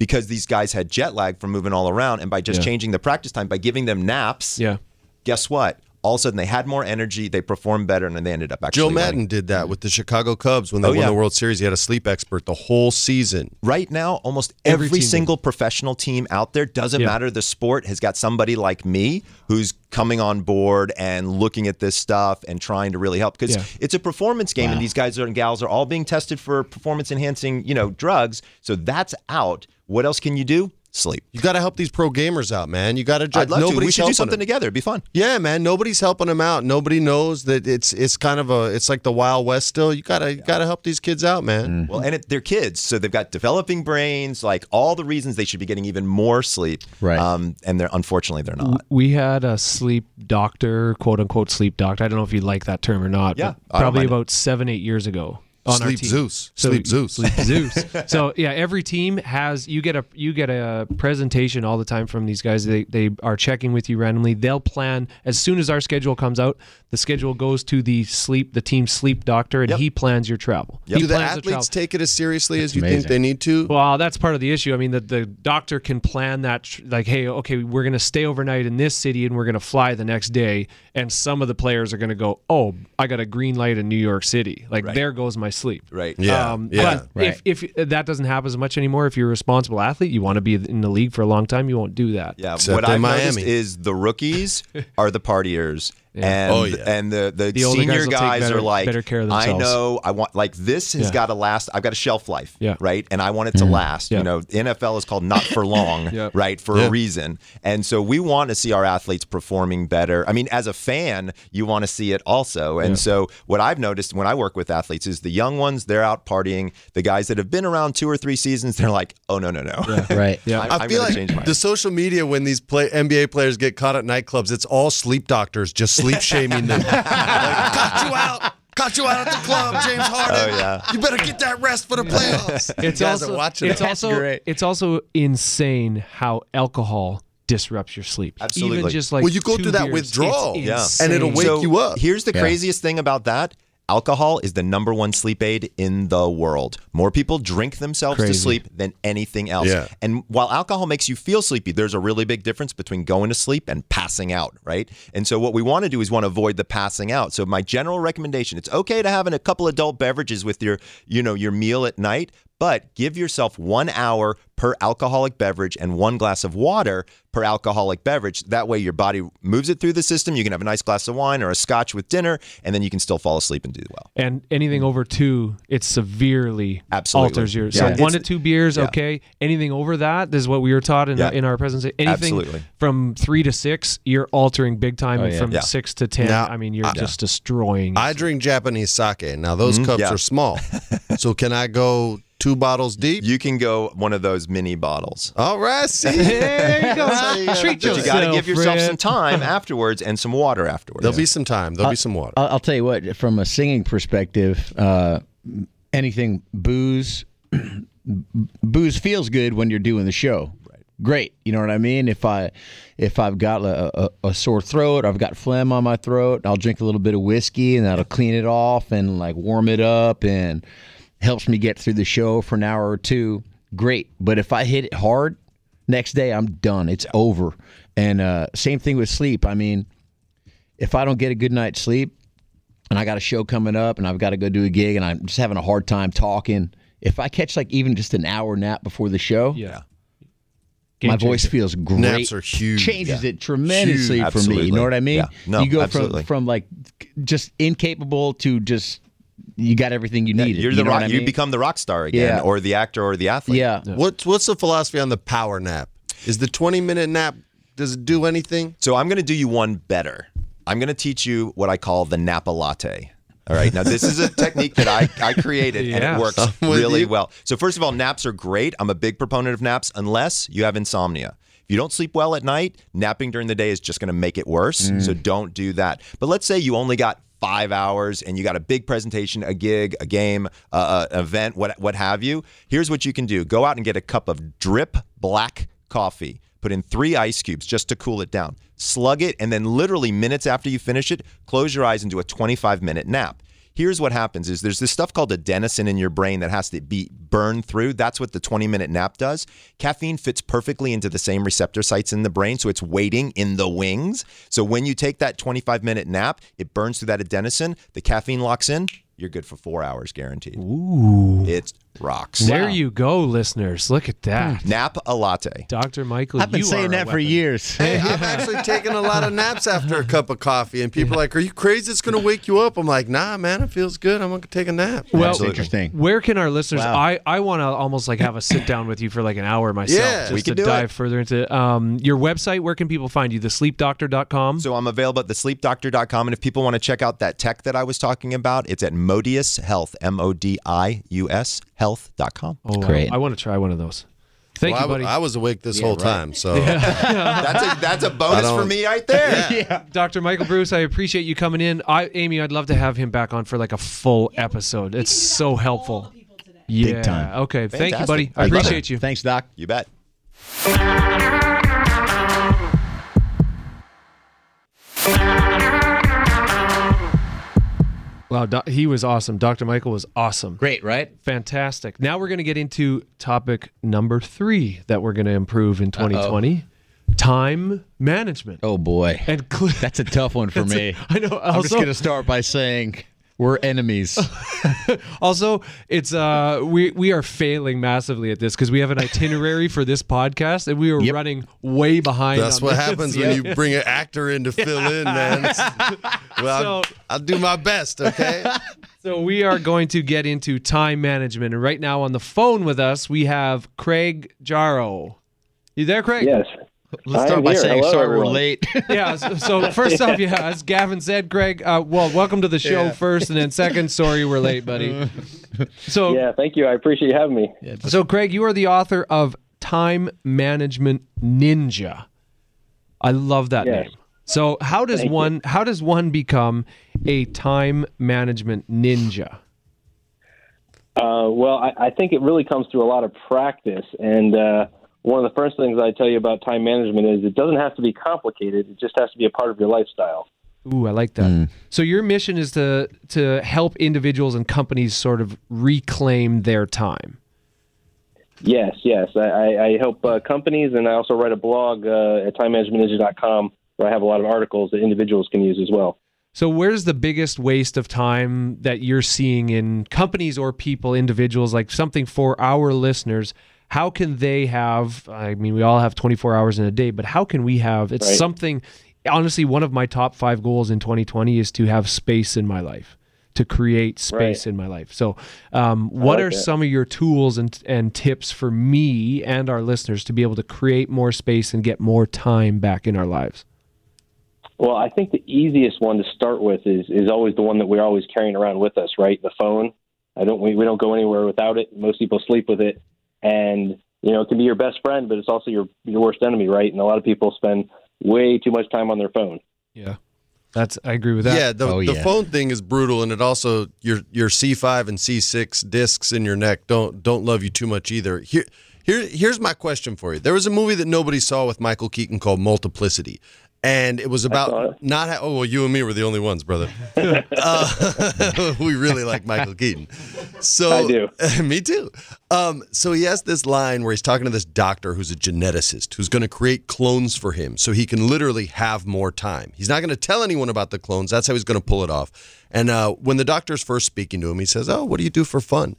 because these guys had jet lag from moving all around. And by just Yeah. changing the practice time, by giving them naps, Yeah. guess what? All of a sudden they had more energy, they performed better, and then they ended up actually Joe winning. Maddon did that with the Chicago Cubs when they Oh, won yeah. the World Series. He had a sleep expert the whole season. right now, almost Every every, team single professional team out there, doesn't Yeah. matter the sport, has got somebody like me who's coming on board and looking at this stuff and trying to really help because Yeah. it's a performance game and these guys are, and gals are all being tested for performance enhancing, you know, drugs. So that's out. What else can you do? Sleep. You got to help these pro gamers out, man. You got to. I'd love to. We should do something them. together. It'd be fun. Yeah, man. Nobody's helping them out. Nobody knows that it's it's kind of a it's like the Wild West still. You gotta you gotta help these kids out, man. Well, and it, they're kids, so they've got developing brains, like all the reasons they should be getting even more sleep. Right. Um, and they're unfortunately they're not. We had a sleep doctor, quote unquote sleep doctor. I don't know if you like that term or not. Yeah, but I don't probably mind it. about seven, eight years ago. On our Sleep team. Zeus. Sleep Zeus. Sleep Zeus. so yeah, every team has you get a you get a presentation all the time from these guys. They they are checking with you randomly. They'll plan as soon as our schedule comes out. The schedule goes to the sleep the team sleep doctor, and Yep. he plans your travel. Yep. He Do the plans travel. athletes take it as seriously as you amazing. think they need to? Well, that's part of the issue. I mean, the, the doctor can plan that, tr- like, hey, okay, we're going to stay overnight in this city and we're going to fly the next day. And some of the players are going to go, oh, I got a green light in New York City. Like, there goes my sleep. Right. Yeah, Um, yeah. But if, if that doesn't happen as much anymore, if you're a responsible athlete, you want to be in the league for a long time, you won't do that. Yeah, Except what I've noticed is the rookies are the partiers. And, Oh, yeah. and the, the, The senior guys guys better- are like, better care of I know, I want, like, this has Yeah. got to last. I've got a shelf life, Yeah. right? And I want it to last. Yeah. You know, NFL is called not for long, Yeah. right? For Yeah. a reason. And so we want to see our athletes performing better. I mean, as a fan, you want to see it also. And so what I've noticed when I work with athletes is the young ones, they're out partying. The guys that have been around two or three seasons, they're like, oh, no, no, no. Right. Yeah. I'm, I feel like the social media when these play NBA players get caught at nightclubs, it's all sleep doctors just sleep shaming them. like, caught you out. Caught you out at the club, James Harden. Oh, yeah. You better get that rest for the playoffs. It's you guys also, are watching it's it. also great. it's also insane how alcohol disrupts your sleep. Absolutely. Even just like Well, you go two through that beers, withdrawal. Yeah. And it'll wake So you up. Here's the Yeah. craziest thing about that. Alcohol is the number one sleep aid in the world. More people drink themselves to sleep than anything else. Yeah. And while alcohol makes you feel sleepy, there's a really big difference between going to sleep and passing out, right? And so what we want to do is want to avoid the passing out. So my general recommendation, it's okay to have a couple adult beverages with your, you know, your meal at night, but give yourself 1 hour per alcoholic beverage and one glass of water per alcoholic beverage. That way your body moves it through the system. You can have a nice glass of wine or a scotch with dinner, and then you can still fall asleep and do well. and anything over two, it severely Absolutely. alters your. Yeah. So one to two beers, yeah. okay. Anything over that, this is what we were taught in, Yeah. our, in our presentation. Anything Absolutely. from three to six, you're altering big time, and yeah. from Yeah. six to ten, Now, I mean, you're just destroying. I drink Japanese sake. Now those cups Mm-hmm. Yeah. are small. so can I go two bottles deep? You can go one of those mini bottles. All right, see. there you go. Treat But you got to give yourself some time afterwards and some water afterwards. There'll be some time. There'll be some water. I'll, I'll tell you what. From a singing perspective, uh, anything booze, booze feels good when you're doing the show. Right. Great. You know what I mean? If I, if I've got a, a, a sore throat, or I've got phlegm on my throat, I'll drink a little bit of whiskey, and that'll clean it off and like warm it up and helps me get through the show for an hour or two. Great. But if I hit it hard, next day I'm done. It's over. And uh, same thing with sleep. I mean, if I don't get a good night's sleep and I got a show coming up and I've got to go do a gig and I'm just having a hard time talking, if I catch like even just an hour nap before the show, yeah. my Game voice feels great. Naps are huge. Changes it tremendously Huge. for me. You know what I mean? Yeah. No, you go absolutely. from from like just incapable to just you got everything you Yeah, need. you're you the know rock, what I you become the rock star again, Yeah. or the actor, or the athlete. yeah. What's what's the philosophy on the power nap? Is the 20 minute nap does it do anything? So I'm going to do you one better. I'm going to teach you what I call the Napa latte. All right. Now, this is a technique that I, I created and it works really you. well. So, first of all, naps are great. I'm a big proponent of naps unless you have insomnia. If you don't sleep well at night, napping during the day is just going to make it worse. Mm. So, don't do that. But let's say you only got five hours and you got a big presentation, a gig, a game, uh, an event, what, what have you. Here's what you can do go out and get a cup of drip black coffee. Put in three ice cubes just to cool it down. Slug it, and then literally minutes after you finish it, close your eyes and do a 25 minute nap. Here's what happens is there's this stuff called adenosine in your brain that has to be burned through. That's what the 20 minute nap does. Caffeine fits perfectly into the same receptor sites in the brain, so it's waiting in the wings. So when you take that 25 minute nap, it burns through that adenosine, the caffeine locks in, you're good for 4 hours guaranteed. Ooh. It rocks. There you go, listeners. Look at that. Nap a latte. Dr. Michael, I've been you saying are that for years. Hey, I've actually taken a lot of naps after a cup of coffee, and people are like, "Are you crazy? It's gonna wake you up." I'm like, "Nah, man, it feels good. I'm gonna take a nap." Well, That's interesting. Where can our listeners? Wow. I, I want to almost like have a sit down with you for like an hour myself, Yeah. just We to can do dive it. further into um, your website. Where can people find you? TheSleepDoctor.com. So I'm available at thesleepdoctor.com. And if people want to check out that tech that I was talking about, it's at Modius Health, M O D I U S health.com. oh, great. I, want to try one of those. Thank Well, you, buddy. I was awake this Yeah, whole right. time, so That's a that's a I bonus for me right there. Yeah. Dr. Michael Breus, I appreciate you coming in. I, Amy, I'd love to have him back on for like a full episode. It's so helpful. Yeah. Big time. Okay. Thank you, buddy. I I love it. appreciate you. Thanks, Doc. You bet. Wow, doc, he was awesome. Dr. Michael was awesome. Great, right? Fantastic. Now we're going to get into topic number three that we're going to improve in 2020 time management. Oh boy, And cl- that's a tough one for me. I know. I'm just Also- gonna start by saying we're enemies. Also, it's uh we we are failing massively at this because we have an itinerary for this podcast and we are Yep. running way behind. that's on what this. happens when you bring an actor in to fill in, man. well, I'll, So- I'll do my best, okay? So we are going to get into time management, and right now on the phone with us we have Craig Jarrow. You there, Craig? Yes. Let's start by here. saying Hello, sorry we're late. Yeah. So, so first off, yeah, as Gavin said, Greg. Uh, well, welcome to the show Yeah. first, and then second, sorry we're late, buddy. So Yeah, thank you. I appreciate you having me. So, Craig, you are the author of Time Management Ninja. I love that Yes. name. So, how does Thank you. one how does one become a time management ninja? Uh, well, I, I think it really comes through a lot of practice. And uh, one of the first things I tell you about time management is it doesn't have to be complicated. It just has to be a part of your lifestyle. Ooh, I like that. So, your mission is to to help individuals and companies sort of reclaim their time. Yes, yes. I, I, I help uh, companies, and I also write a blog uh, at timemanagementninja.com where I have a lot of articles that individuals can use as well. So, where's the biggest waste of time that you're seeing in companies or people, individuals, like something for our listeners? How can they have? I mean, we all have 24 hours in a day, but how can we have? It's Right. something. Honestly, one of my top five goals in 2020 is to have space in my life, to create space Right. in my life. So, um, what like are that. some of your tools and and tips for me and our listeners to be able to create more space and get more time back in our lives? Well, I think the easiest one to start with is is always the one that we're always carrying around with us, right? The phone. I don't we, we don't go anywhere without it. Most people sleep with it, and you know it can be your best friend, but it's also your your worst enemy, right? And a lot of people spend way too much time on their phone. Yeah, that's I agree with that. Yeah, the, Oh, the yeah. phone thing is brutal, and it also your your C five and C six discs in your neck don't don't love you too much either. Here, here, here's my question for you. There was a movie that nobody saw with Michael Keaton called Multiplicity, and it was about it. not. Ha- oh well, you and me were the only ones, brother. uh, we really like Michael Keaton. So I do. me too. Um, so he has this line where he's talking to this doctor who's a geneticist who's going to create clones for him so he can literally have more time. He's not going to tell anyone about the clones. That's how he's going to pull it off. And uh, when the doctor's first speaking to him, he says, "Oh, what do you do for fun?"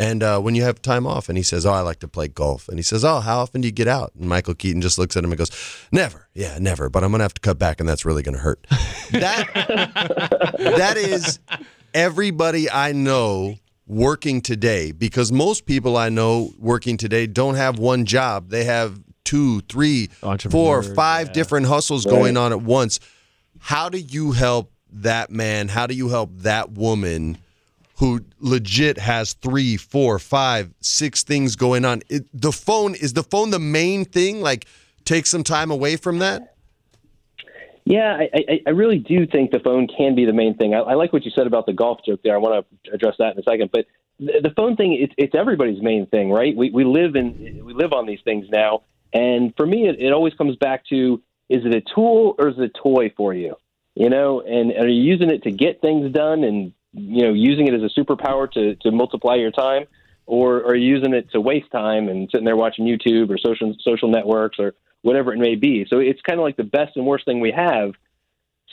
And uh, when you have time off, and he says, "Oh, I like to play golf." And he says, "Oh, how often do you get out?" And Michael Keaton just looks at him and goes, "Never. Yeah, never. But I'm going to have to cut back, and that's really going to hurt." That that is everybody I know working today because most people I know working today don't have one job. They have two, three, four, five Entrepreneurs, five different hustles going on at once. How do you help that man? How do you help that woman who legit has three, four, five, six things going on? It, the phone is the phone the main thing? Like take some time away from that? Yeah, I, I, I really do think the phone can be the main thing. I, I like what you said about the golf joke there. I want to address that in a second. But the, the phone thing, it's, it's everybody's main thing, right? We, we live in we live on these things now, and for me, it, it always comes back to: is it a tool or is it a toy for you? You know, and, and are you using it to get things done, and you know, using it as a superpower to to multiply your time, or are you using it to waste time and sitting there watching YouTube or social social networks or whatever it may be. So it's kind of like the best and worst thing we have.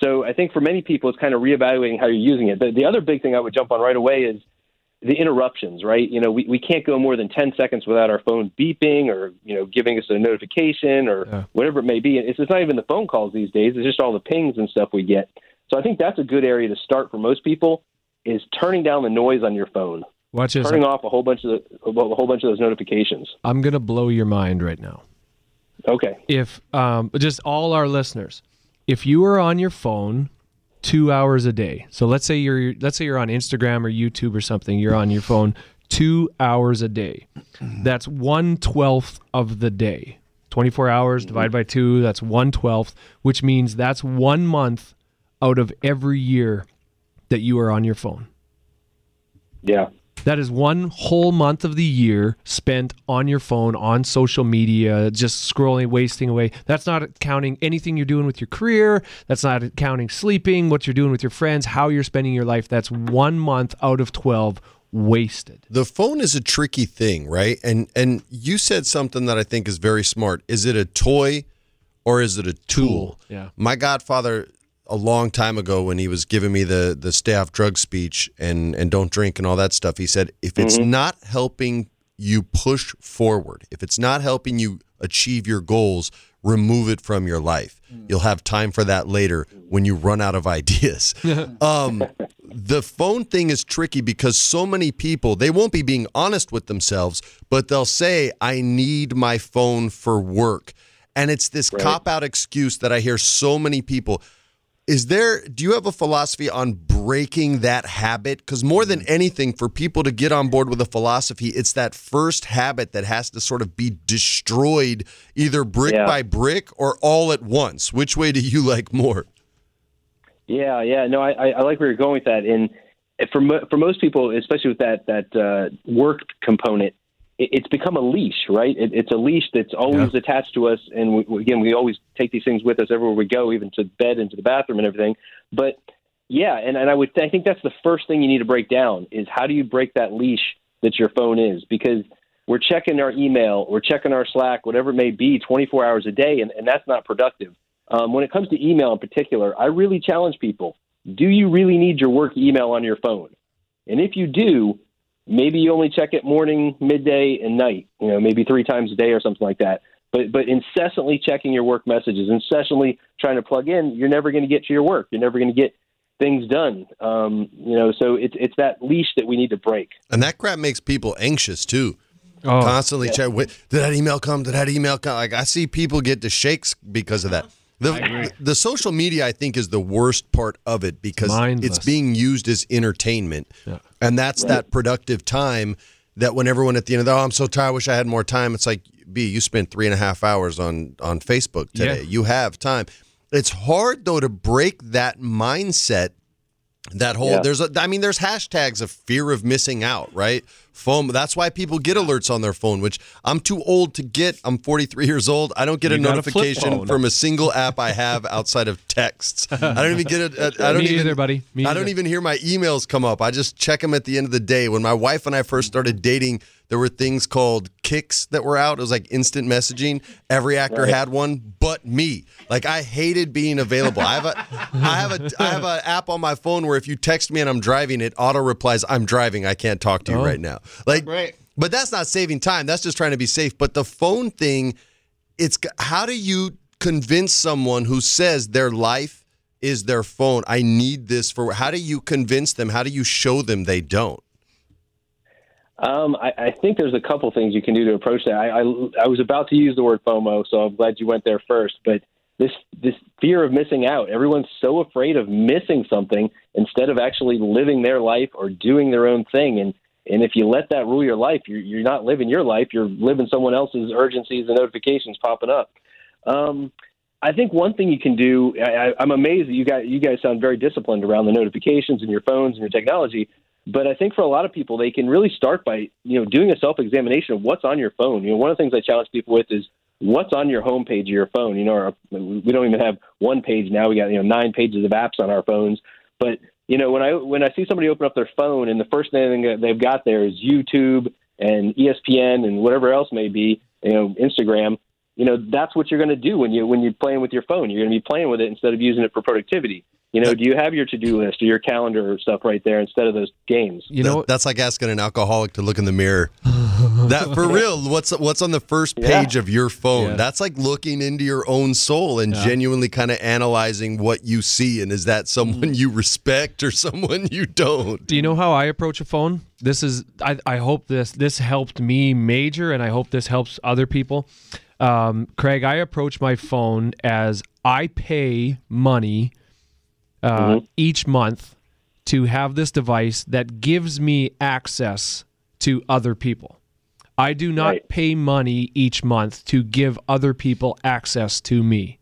So I think for many people, it's kind of reevaluating how you're using it. The, the other big thing I would jump on right away is the interruptions, right? You know, we, we can't go more than 10 seconds without our phone beeping or, you know, giving us a notification or Yeah. whatever it may be. It's, it's not even the phone calls these days. It's just all the pings and stuff we get. So I think that's a good area to start for most people is turning down the noise on your phone, Watch this. turning off a whole bunch of the, a whole bunch of those notifications. I'm gonna blow your mind right now. Okay. if um, just all our listeners, if you are on your phone two hours a day, so let's say you're let's say you're on Instagram or YouTube or something, you're on your phone two hours a day. That's one twelfth of the day. 24 hours divided by two, that's one twelfth, which means that's one month out of every year that you are on your phone. Yeah. That is one whole month of the year spent on your phone, on social media, just scrolling, wasting away. That's not counting anything you're doing with your career. That's not counting sleeping, what you're doing with your friends, how you're spending your life. That's one month out of 12 wasted. The phone is a tricky thing, right? And and you said something that I think is very smart. Is it a toy or is it a tool? Yeah. My godfather a long time ago when he was giving me the the stay off drug speech and and don't drink and all that stuff, he said if it's not helping you push forward, if it's not helping you achieve your goals, remove it from your life. You'll have time for that later when you run out of ideas. um, the phone thing is tricky because so many people they won't be being honest with themselves, but they'll say, "I need my phone for work," and it's this cop out excuse that I hear so many people. Is there, do you have a philosophy on breaking that habit? Because more than anything, for people to get on board with a philosophy, it's that first habit that has to sort of be destroyed either brick Yeah. by brick or all at once. Which way do you like more? Yeah, yeah. No, I, I like where you're going with that. And for for most people, especially with that that uh, work component, it's become a leash, right? It, it's a leash that's always attached to us. And we, we- again, we always take these things with us everywhere we go, even to bed, into the bathroom, and everything. But yeah, and, and I would I think that's the first thing you need to break down is how do you break that leash that your phone is because we're checking our email, we're checking our Slack, whatever it may be, 24 hours a day, and, and that's not productive. Um, when it comes to email in particular, I really challenge people: Do you really need your work email on your phone? And if you do, maybe you only check it morning, midday, and night. You know, maybe three times a day or something like that. But but incessantly checking your work messages, incessantly trying to plug in, you're never going to get to your work. You're never going to get things done. Um, you know, so it's it's that leash that we need to break. And that crap makes people anxious too. Oh. Constantly check. Did that email come? Did that email come? Like I see people get the shakes because of that. The, the social media, I think, is the worst part of it because Mindless. it's being used as entertainment, Yeah. and that's that productive time. That when everyone at the end of the, oh, I'm so tired, I wish I had more time. It's like, B, you spent three and a half hours on on Facebook today. Yeah. You have time. It's hard though to break that mindset that whole Yeah. there's a I mean there's hashtags of fear of missing out, right? Phone that's why people get alerts on their phone, which I'm too old to get. I'm 43 years old. I don't get a You a notification phone. from a single app I have outside of texts. I don't even get it. Uh, I don't Me even, either, buddy. Me I don't even hear my emails come up. I just check them at the end of the day. When my wife and I first started dating, there were things called kicks that were out. It was like instant messaging. Every actor had one, but me. Like I hated being available. I have a, I have a, I have an app on my phone where if you text me and I'm driving, it auto replies, "I'm driving. I can't talk to you Oh. right now." Like, oh, right. but that's not saving time. That's just trying to be safe. But the phone thing, it's how do you convince someone who says their life is their phone? I need this for. How do you convince them? How do you show them they don't? Um, I, I think there's a couple things you can do to approach that. I, I, I was about to use the word FOMO, so I'm glad you went there first. But this this fear of missing out, everyone's so afraid of missing something instead of actually living their life or doing their own thing. And and if you let that rule your life, you're you're not living your life. You're living someone else's urgencies and notifications popping up. Um, I think one thing you can do. I, I'm amazed that you guys you guys sound very disciplined around the notifications and your phones and your technology. But I think for a lot of people, they can really start by you know doing a self examination of what's on your phone. You know, one of the things I challenge people with is what's on your home page of your phone. You know, our, we don't even have one page now. We got you know nine pages of apps on our phones. But you know, when I when I see somebody open up their phone and the first thing they've got there is YouTube and ESPN and whatever else may be, you know, Instagram. You know, that's what you're going to do when you when you're playing with your phone. You're going to be playing with it instead of using it for productivity. You know, do you have your to do list or your calendar or stuff right there instead of those games? You know, that's like asking an alcoholic to look in the mirror. that for real. What's what's on the first page of your phone? Yeah. That's like looking into your own soul and genuinely kind of analyzing what you see. And is that someone you respect or someone you don't? Do you know how I approach a phone? This is I, I hope this this helped me major and I hope this helps other people. Um, Craig, I approach my phone as I pay money uh, each month to have this device that gives me access to other people. I do not Right. pay money each month to give other people access to me.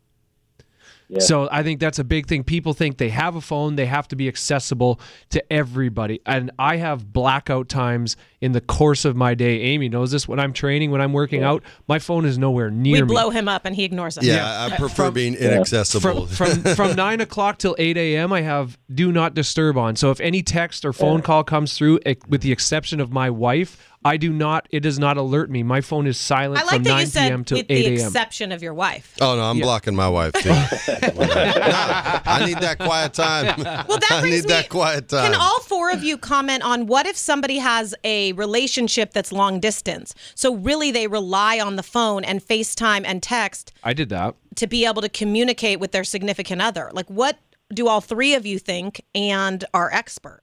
So I think that's a big thing. People think they have a phone, they have to be accessible to everybody. And I have blackout times in the course of my day. Amy knows this. When I'm training, when I'm working out, my phone is nowhere We near me. blow him up and he ignores us. Yeah, I prefer being inaccessible. From, from from nine o'clock till eight a.m. I have do not disturb on. So if any text or phone call comes through, with the exception of my wife, I do not. It does not alert me. My phone is silent like from that you nine said p.m. till with the eight a.m. exception of your wife. oh no, I'm blocking my wife too. Nah, I need that quiet time. Well, that I brings need me. that quiet time. Can all four of you comment on what if somebody has a relationship that's long distance? So really, they rely on the phone and FaceTime and text I did that. to be able to communicate with their significant other. Like, what do all three of you think and are expert?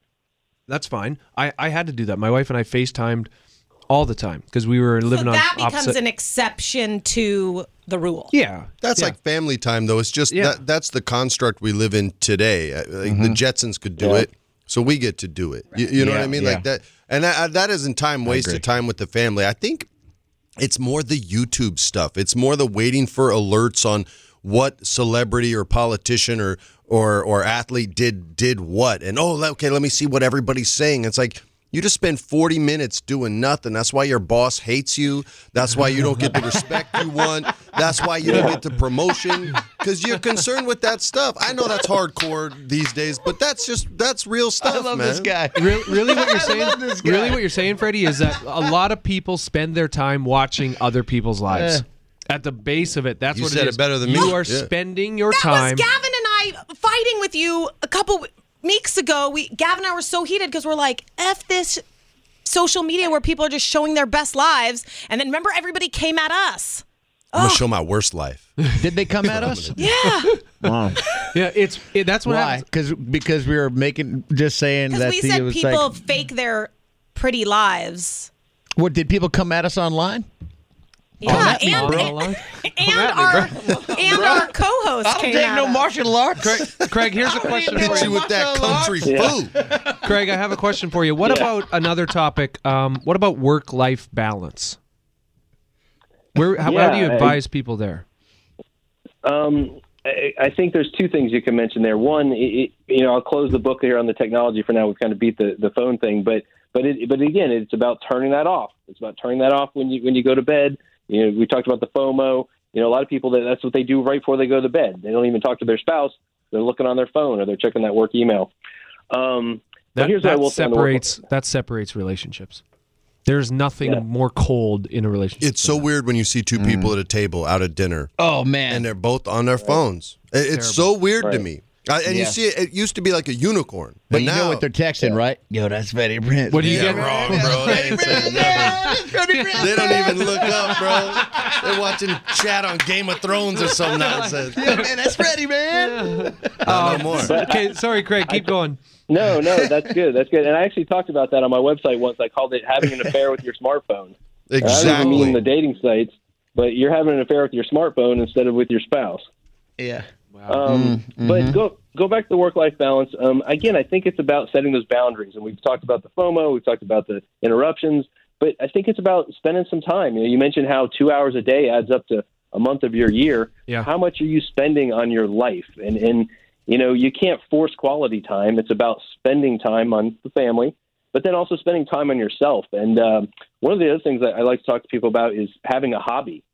That's fine. I I had to do that. My wife and I FaceTimed all the time because we were living so on that becomes opposite. an exception to the rule. yeah, That's yeah. like family time, though. It's just Yeah. that that's the construct we live in today. Uh, Like Mm-hmm. The Jetsons could do it, so we get to do it. You, you know what I mean? yeah. Like that, and that, that isn't time wasted time with the family. I think it's more the YouTube stuff. It's more the waiting for alerts on what celebrity or politician or or or athlete did did what, and oh, okay, let me see what everybody's saying. It's like. You just spend 40 minutes doing nothing. That's why your boss hates you. That's why you don't get the respect you want. That's why you don't get the promotion because you're concerned with that stuff. I know that's hardcore these days, but that's just that's real stuff, I love man. this guy. Really, really, what you're saying? love. Really, what you're saying, Freddie, is that a lot of people spend their time watching other people's lives. At the base of it, that's You what said it it is. better than me. you me. are Yeah. spending your That time. was Gavin and I fighting with you a couple weeks ago. We Gavin and I were so heated because we're like, "F this social media where people are just showing their best lives." And then remember, everybody came at us. I'm gonna show my worst life. Did they come at us? Yeah, Wow. yeah, it's it, that's what Why? Because because we were making just saying because that we the, said was people like, fake their pretty lives. what did people come at us online? Yeah, at me, and, and, and our and our co-host came at us. martial arts. Craig, Craig, here's a question for you you. with that country food. Craig, I have a question for you. What about another topic? Um, what about work-life balance? Where how, how do you Yeah, I- advise people there? Um, I, I think there's two things you can mention there. One, it, it, you know, I'll close the book here on the technology for now. We've kind of beat the, the phone thing, but but it, but again, it's about turning that off. It's about turning that off when you when you go to bed. You know, we talked about the FOMO. You know, a lot of people that that's what they do right before they go to bed. They don't even talk to their spouse. They're looking on their phone or they're checking that work email. Um, That, here's what I that will say on the work- separates that separates relationships. There's nothing Yeah. more cold in a relationship. It's so weird when you see two people at a table out at dinner Oh man. and they're both on their phones. It- It's so weird to me. I, and you see it. It used to be like a unicorn, but and you now know what they're texting, right? Yo, that's Freddie Prinze. What do you yeah, get? wrong, bro. They ain't saying nothing. They don't even look up, bro. They're watching chat on Game of Thrones or some nonsense. man, that's Freddie, man. Not uh, no more. okay, sorry, Craig. Keep going. No, no, that's good. That's good. And I actually talked about that on my website once. I called it having an affair with your smartphone. Exactly. I don't even mean Exactly. the dating sites, but you're having an affair with your smartphone instead of with your spouse. Yeah. Um, But go go back to the work life balance. Um, again, I think it's about setting those boundaries, and we've talked about the FOMO, we've talked about the interruptions, but I think it's about spending some time. You know, you mentioned how two hours a day adds up to a month of your year. Yeah. How much are you spending on your life? And and you know, you can't force quality time. It's about spending time on the family, but then also spending time on yourself. And um, one of the other things that I like to talk to people about is having a hobby.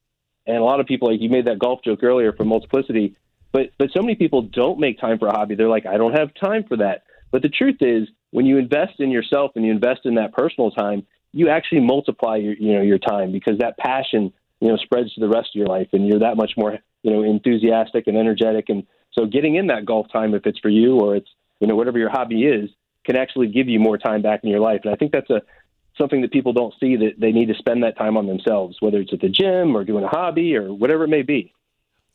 And a lot of people, like you made that golf joke earlier for multiplicity, but but so many people don't make time for a hobby. They're like, I don't have time for that. But the truth is, when you invest in yourself and you invest in that personal time, you actually multiply your you know your time because that passion you know spreads to the rest of your life, and you're that much more you know enthusiastic and energetic. And so, getting in that golf time, if it's for you or it's you know whatever your hobby is, can actually give you more time back in your life. And I think that's a something that people don't see that they need to spend that time on themselves, whether it's at the gym or doing a hobby or whatever it may be.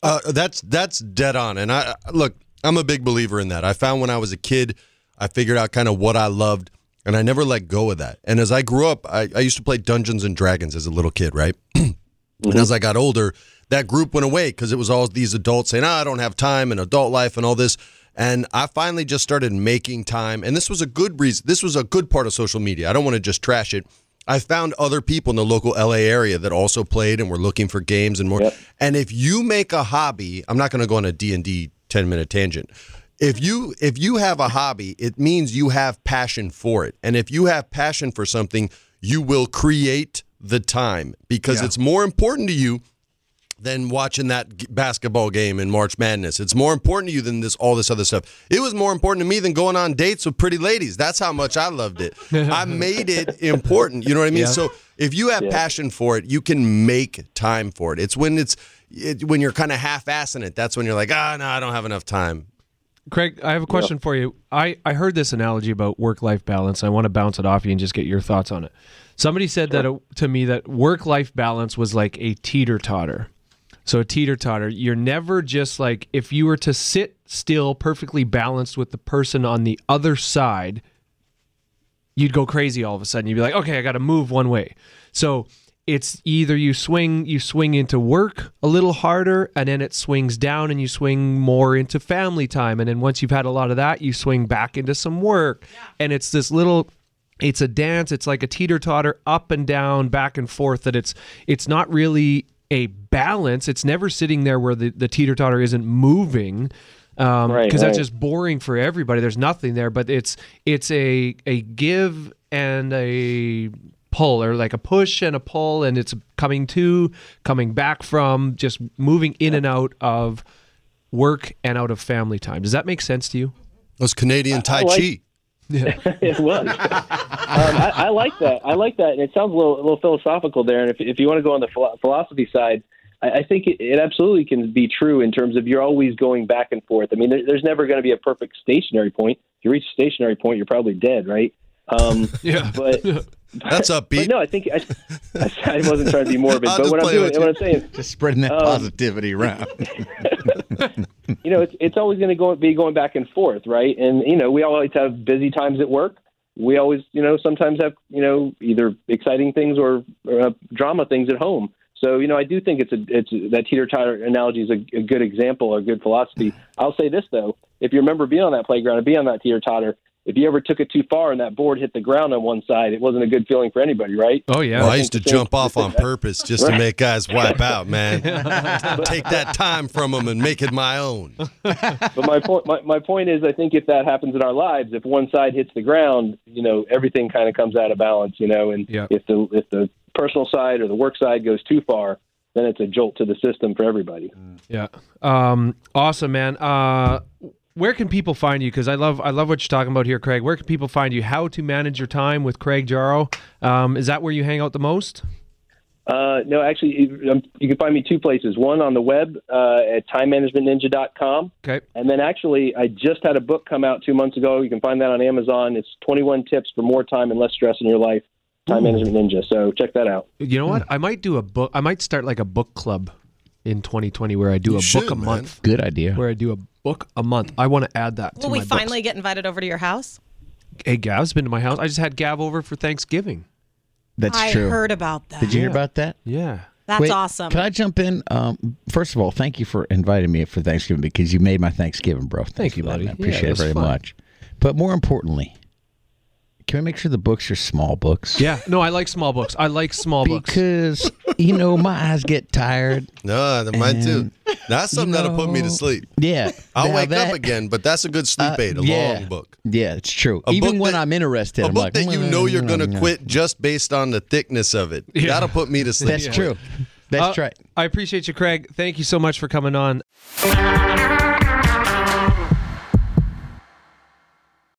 Uh, that's that's dead on. And I look, I'm a big believer in that. I found when I was a kid, I figured out kind of what I loved, and I never let go of that. And as I grew up, I, I used to play Dungeons and Dragons as a little kid, right? And as I got older, that group went away because it was all these adults saying, ah, I don't have time and adult life and all this. And I finally just started making time. And this was a good reason. This was a good part of social media. I don't want to just trash it. I found other people in the local LA area that also played and were looking for games and more. And if you make a hobby, I'm not going to go on a D&D 10 minute tangent. If you if you have a hobby, it means you have passion for it. And if you have passion for something, you will create the time because Yeah. it's more important to you than watching that g- basketball game in March Madness. It's more important to you than this all this other stuff. It was more important to me than going on dates with pretty ladies. That's how much I loved it. I made it important. You know what I mean? Yeah. So if you have Yeah. passion for it, you can make time for it. It's when it's it, when you're kind of half-assing it. That's when you're like, ah, no, I don't have enough time. Craig, I have a question for you. I, I heard this analogy about work life balance. I want to bounce it off you and just get your thoughts on it. Somebody said that uh to me that work life balance was like a teeter totter. So a teeter totter, you're never just like if you were to sit still, perfectly balanced with the person on the other side, you'd go crazy all of a sudden. You'd be like, okay, I got to move one way. So it's either you swing you swing into work a little harder and then it swings down and you swing more into family time and then once you've had a lot of that you swing back into some work and it's this little it's a dance it's like a teeter totter up and down back and forth that it's it's not really a balance it's never sitting there where the, the teeter totter isn't moving um Right, because that's just boring for everybody there's nothing there but it's it's a a give and a pull or like a push and a pull and it's coming to coming back from just moving in and out of work and out of family time does that make sense to you Those Canadian Tai I like- Chi. Yeah. it was. um, I, I like that. I like that, and it sounds a little, a little philosophical there. And if, if you want to go on the philosophy side, I, I think it, it absolutely can be true in terms of you're always going back and forth. I mean, there, there's never going to be a perfect stationary point. If you reach a stationary point, you're probably dead, right? Um, Yeah. But That's upbeat. But no, I think I, I, wasn't trying to be morbid, I'll but what I'm doing, what. I'm saying, Just spreading that Um, positivity around. you know, it's, it's always going to go be going back and forth, right? And you know, we always have busy times at work. We always, you know, sometimes have you know either exciting things or uh, drama things at home. So you know, I do think it's a it's that teeter totter analogy is a, a good example a good philosophy. I'll say this though: if you remember being on that playground and being on that teeter totter, if you ever took it too far and that board hit the ground on one side, it wasn't a good feeling for anybody, right? Oh yeah. Well, I think used to the same- jump off on purpose just to make guys wipe out, man. Take that time from them and make it my own. but my point my, my point is I think if that happens in our lives, if one side hits the ground, you know, everything kind of comes out of balance, you know, and if the if the personal side or the work side goes too far, then it's a jolt to the system for everybody. Yeah. Um, awesome, man. Uh, where can people find you? Because I love I love what you're talking about here, Craig. Where can people find you? How to manage your time with Craig Jarrow? Um, is that where you hang out the most? Uh, no, actually, you, um, you can find me two places. One on the web uh, at timemanagementninja.com. Okay. And then actually, I just had a book come out two months ago. You can find that on Amazon. It's 21 tips for more time and less stress in your life. Time Ooh. Management Ninja. So check that out. You know what? I might do a book. I might start like a book club in 2020 where I do You a should, book a man. month. Good idea. Where I do a book a month. I want to add that to Will we my finally get invited over to your house? Hey, Gav's been to my house. I just had Gav over for Thanksgiving. That's I true. I heard about that. Did you hear about that? Yeah. That's Wait, awesome. Can I jump in? Um, first of all, thank you for inviting me for Thanksgiving because you made my Thanksgiving, bro. Thank, you, for that, buddy. man. Yeah, Appreciate it it very fun. much. But more importantly, can we make sure the books are small books? Yeah. No, I like small books. I like small books. Because you know my eyes get tired. No, mine too. That's something that'll put me to sleep. Yeah, I'll wake that- up again, but that's a good sleep Uh, aid, a yeah. long book. Yeah, it's true. A Even when that- I'm interested, A I'm book like, that you know you're going to "Mm, quit just based on the thickness of it. Yeah. That'll put me to sleep. That's true. That's Uh, right. I appreciate you, Craig. Thank you so much for coming on.